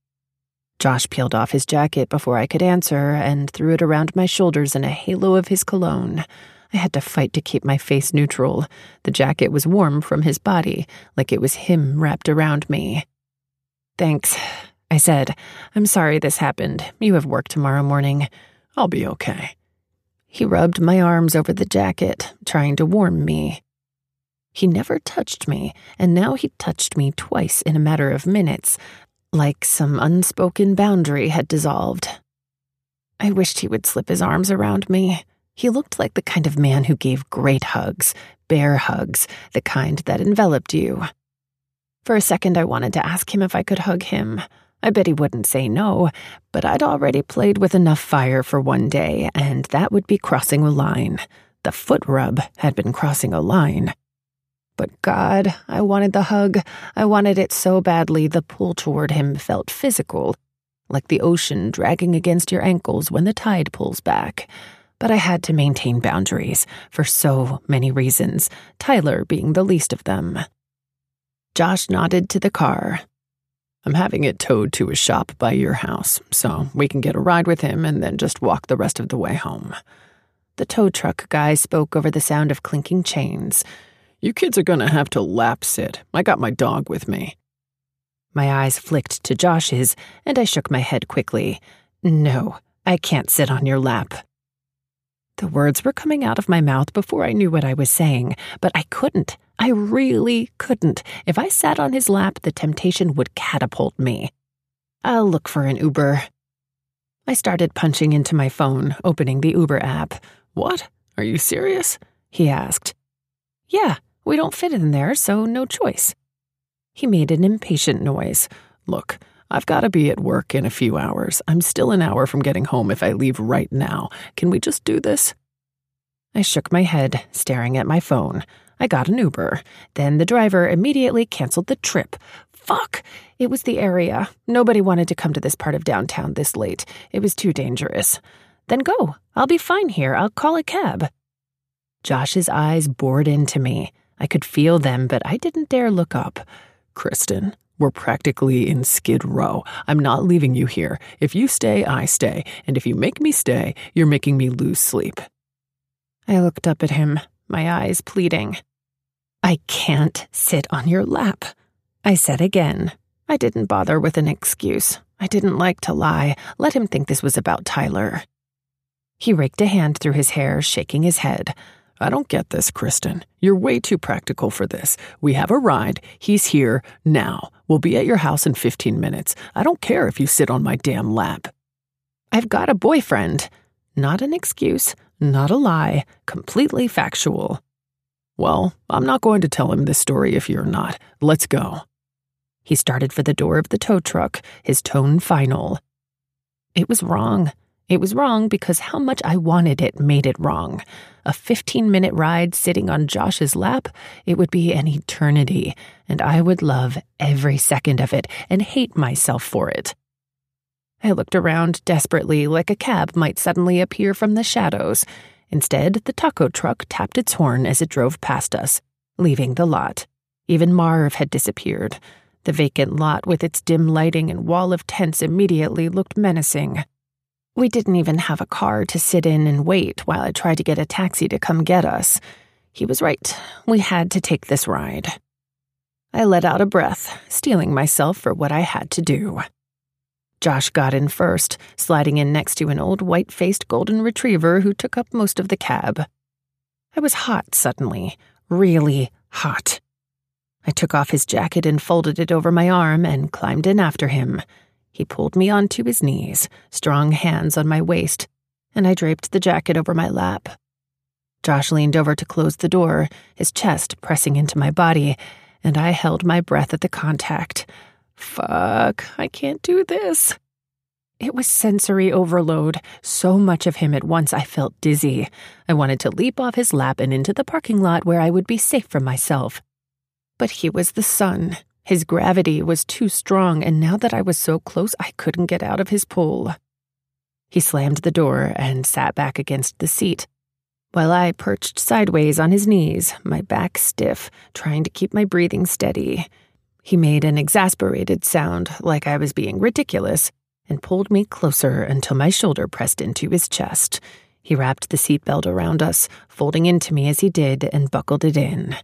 Josh peeled off his jacket before I could answer and threw it around my shoulders in a halo of his cologne. I had to fight to keep my face neutral. The jacket was warm from his body, like it was him wrapped around me. Thanks, I said. I'm sorry this happened. You have work tomorrow morning. I'll be okay. He rubbed my arms over the jacket, trying to warm me. He never touched me, and now he touched me twice in a matter of minutes, like some unspoken boundary had dissolved. I wished he would slip his arms around me. He looked like the kind of man who gave great hugs, bear hugs, the kind that enveloped you. For a second, I wanted to ask him if I could hug him. I bet he wouldn't say no, but I'd already played with enough fire for one day, and that would be crossing a line. The foot rub had been crossing a line. But God, I wanted the hug. I wanted it so badly the pull toward him felt physical, like the ocean dragging against your ankles when the tide pulls back. But I had to maintain boundaries for so many reasons, Tyler being the least of them. Josh nodded to the car. I'm having it towed to a shop by your house, so we can get a ride with him and then just walk the rest of the way home. The tow truck guy spoke over the sound of clinking chains. You kids are gonna have to lap sit. I got my dog with me. My eyes flicked to Josh's, and I shook my head quickly. No, I can't sit on your lap. The words were coming out of my mouth before I knew what I was saying, but I couldn't. I really couldn't. If I sat on his lap, the temptation would catapult me. I'll look for an Uber. I started punching into my phone, opening the Uber app. What? Are you serious? He asked. Yeah, we don't fit in there, so no choice. He made an impatient noise. Look, I've got to be at work in a few hours. I'm still an hour from getting home if I leave right now. Can we just do this? I shook my head, staring at my phone. I got an Uber. Then the driver immediately canceled the trip. Fuck! It was the area. Nobody wanted to come to this part of downtown this late. It was too dangerous. Then go. I'll be fine here. I'll call a cab. Josh's eyes bored into me. I could feel them, but I didn't dare look up. Kristen, we're practically in Skid Row. I'm not leaving you here. If you stay, I stay. And if you make me stay, you're making me lose sleep. I looked up at him, my eyes pleading. I can't sit on your lap. I said again. I didn't bother with an excuse. I didn't like to lie. Let him think this was about Tyler. He raked a hand through his hair, shaking his head. I don't get this, Kristen. You're way too practical for this. We have a ride. He's here now. We'll be at your house in 15 minutes. I don't care if you sit on my damn lap. I've got a boyfriend. Not an excuse, not a lie, completely factual. Well, I'm not going to tell him this story if you're not. Let's go. He started for the door of the tow truck, his tone final. It was wrong. It was wrong because how much I wanted it made it wrong. A 15 minute ride sitting on Josh's lap, it would be an eternity, and I would love every second of it and hate myself for it. I looked around desperately, like a cab might suddenly appear from the shadows. Instead, the taco truck tapped its horn as it drove past us, leaving the lot. Even Marv had disappeared. The vacant lot with its dim lighting and wall of tents immediately looked menacing. We didn't even have a car to sit in and wait while I tried to get a taxi to come get us. He was right. We had to take this ride. I let out a breath, steeling myself for what I had to do. Josh got in first, sliding in next to an old white faced golden retriever who took up most of the cab. I was hot suddenly, really hot. I took off his jacket and folded it over my arm and climbed in after him. He pulled me onto his knees, strong hands on my waist, and I draped the jacket over my lap. Josh leaned over to close the door, his chest pressing into my body, and I held my breath at the contact. Fuck, I can't do this. It was sensory overload. So much of him at once I felt dizzy. I wanted to leap off his lap and into the parking lot where I would be safe from myself. But he was the sun. His gravity was too strong, and now that I was so close, I couldn't get out of his pull. He slammed the door and sat back against the seat, while I perched sideways on his knees, my back stiff, trying to keep my breathing steady. He made an exasperated sound, like I was being ridiculous, and pulled me closer until my shoulder pressed into his chest. He wrapped the seatbelt around us, folding into me as he did, and buckled it in.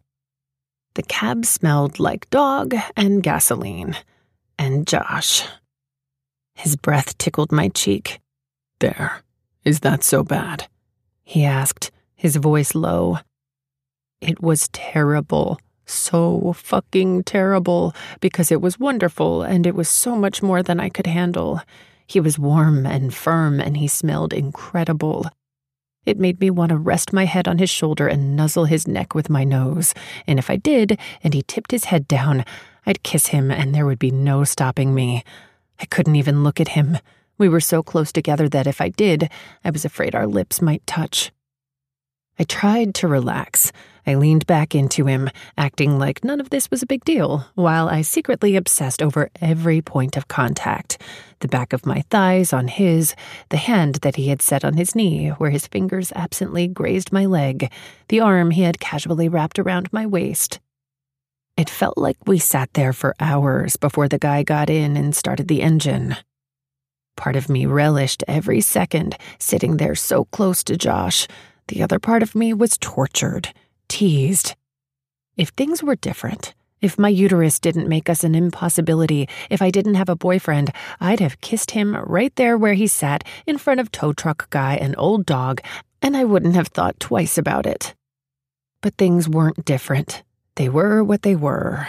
The cab smelled like dog and gasoline. And Josh. His breath tickled my cheek. There. Is that so bad? He asked, his voice low. It was terrible. So fucking terrible, because it was wonderful and it was so much more than I could handle. He was warm and firm and he smelled incredible. It made me want to rest my head on his shoulder and nuzzle his neck with my nose. And if I did, and he tipped his head down, I'd kiss him and there would be no stopping me. I couldn't even look at him. We were so close together that if I did, I was afraid our lips might touch. I tried to relax. I leaned back into him, acting like none of this was a big deal, while I secretly obsessed over every point of contact the back of my thighs on his, the hand that he had set on his knee, where his fingers absently grazed my leg, the arm he had casually wrapped around my waist. It felt like we sat there for hours before the guy got in and started the engine. Part of me relished every second sitting there so close to Josh the other part of me was tortured, teased. If things were different, if my uterus didn't make us an impossibility, if I didn't have a boyfriend, I'd have kissed him right there where he sat, in front of tow truck guy and old dog, and I wouldn't have thought twice about it. But things weren't different. They were what they were.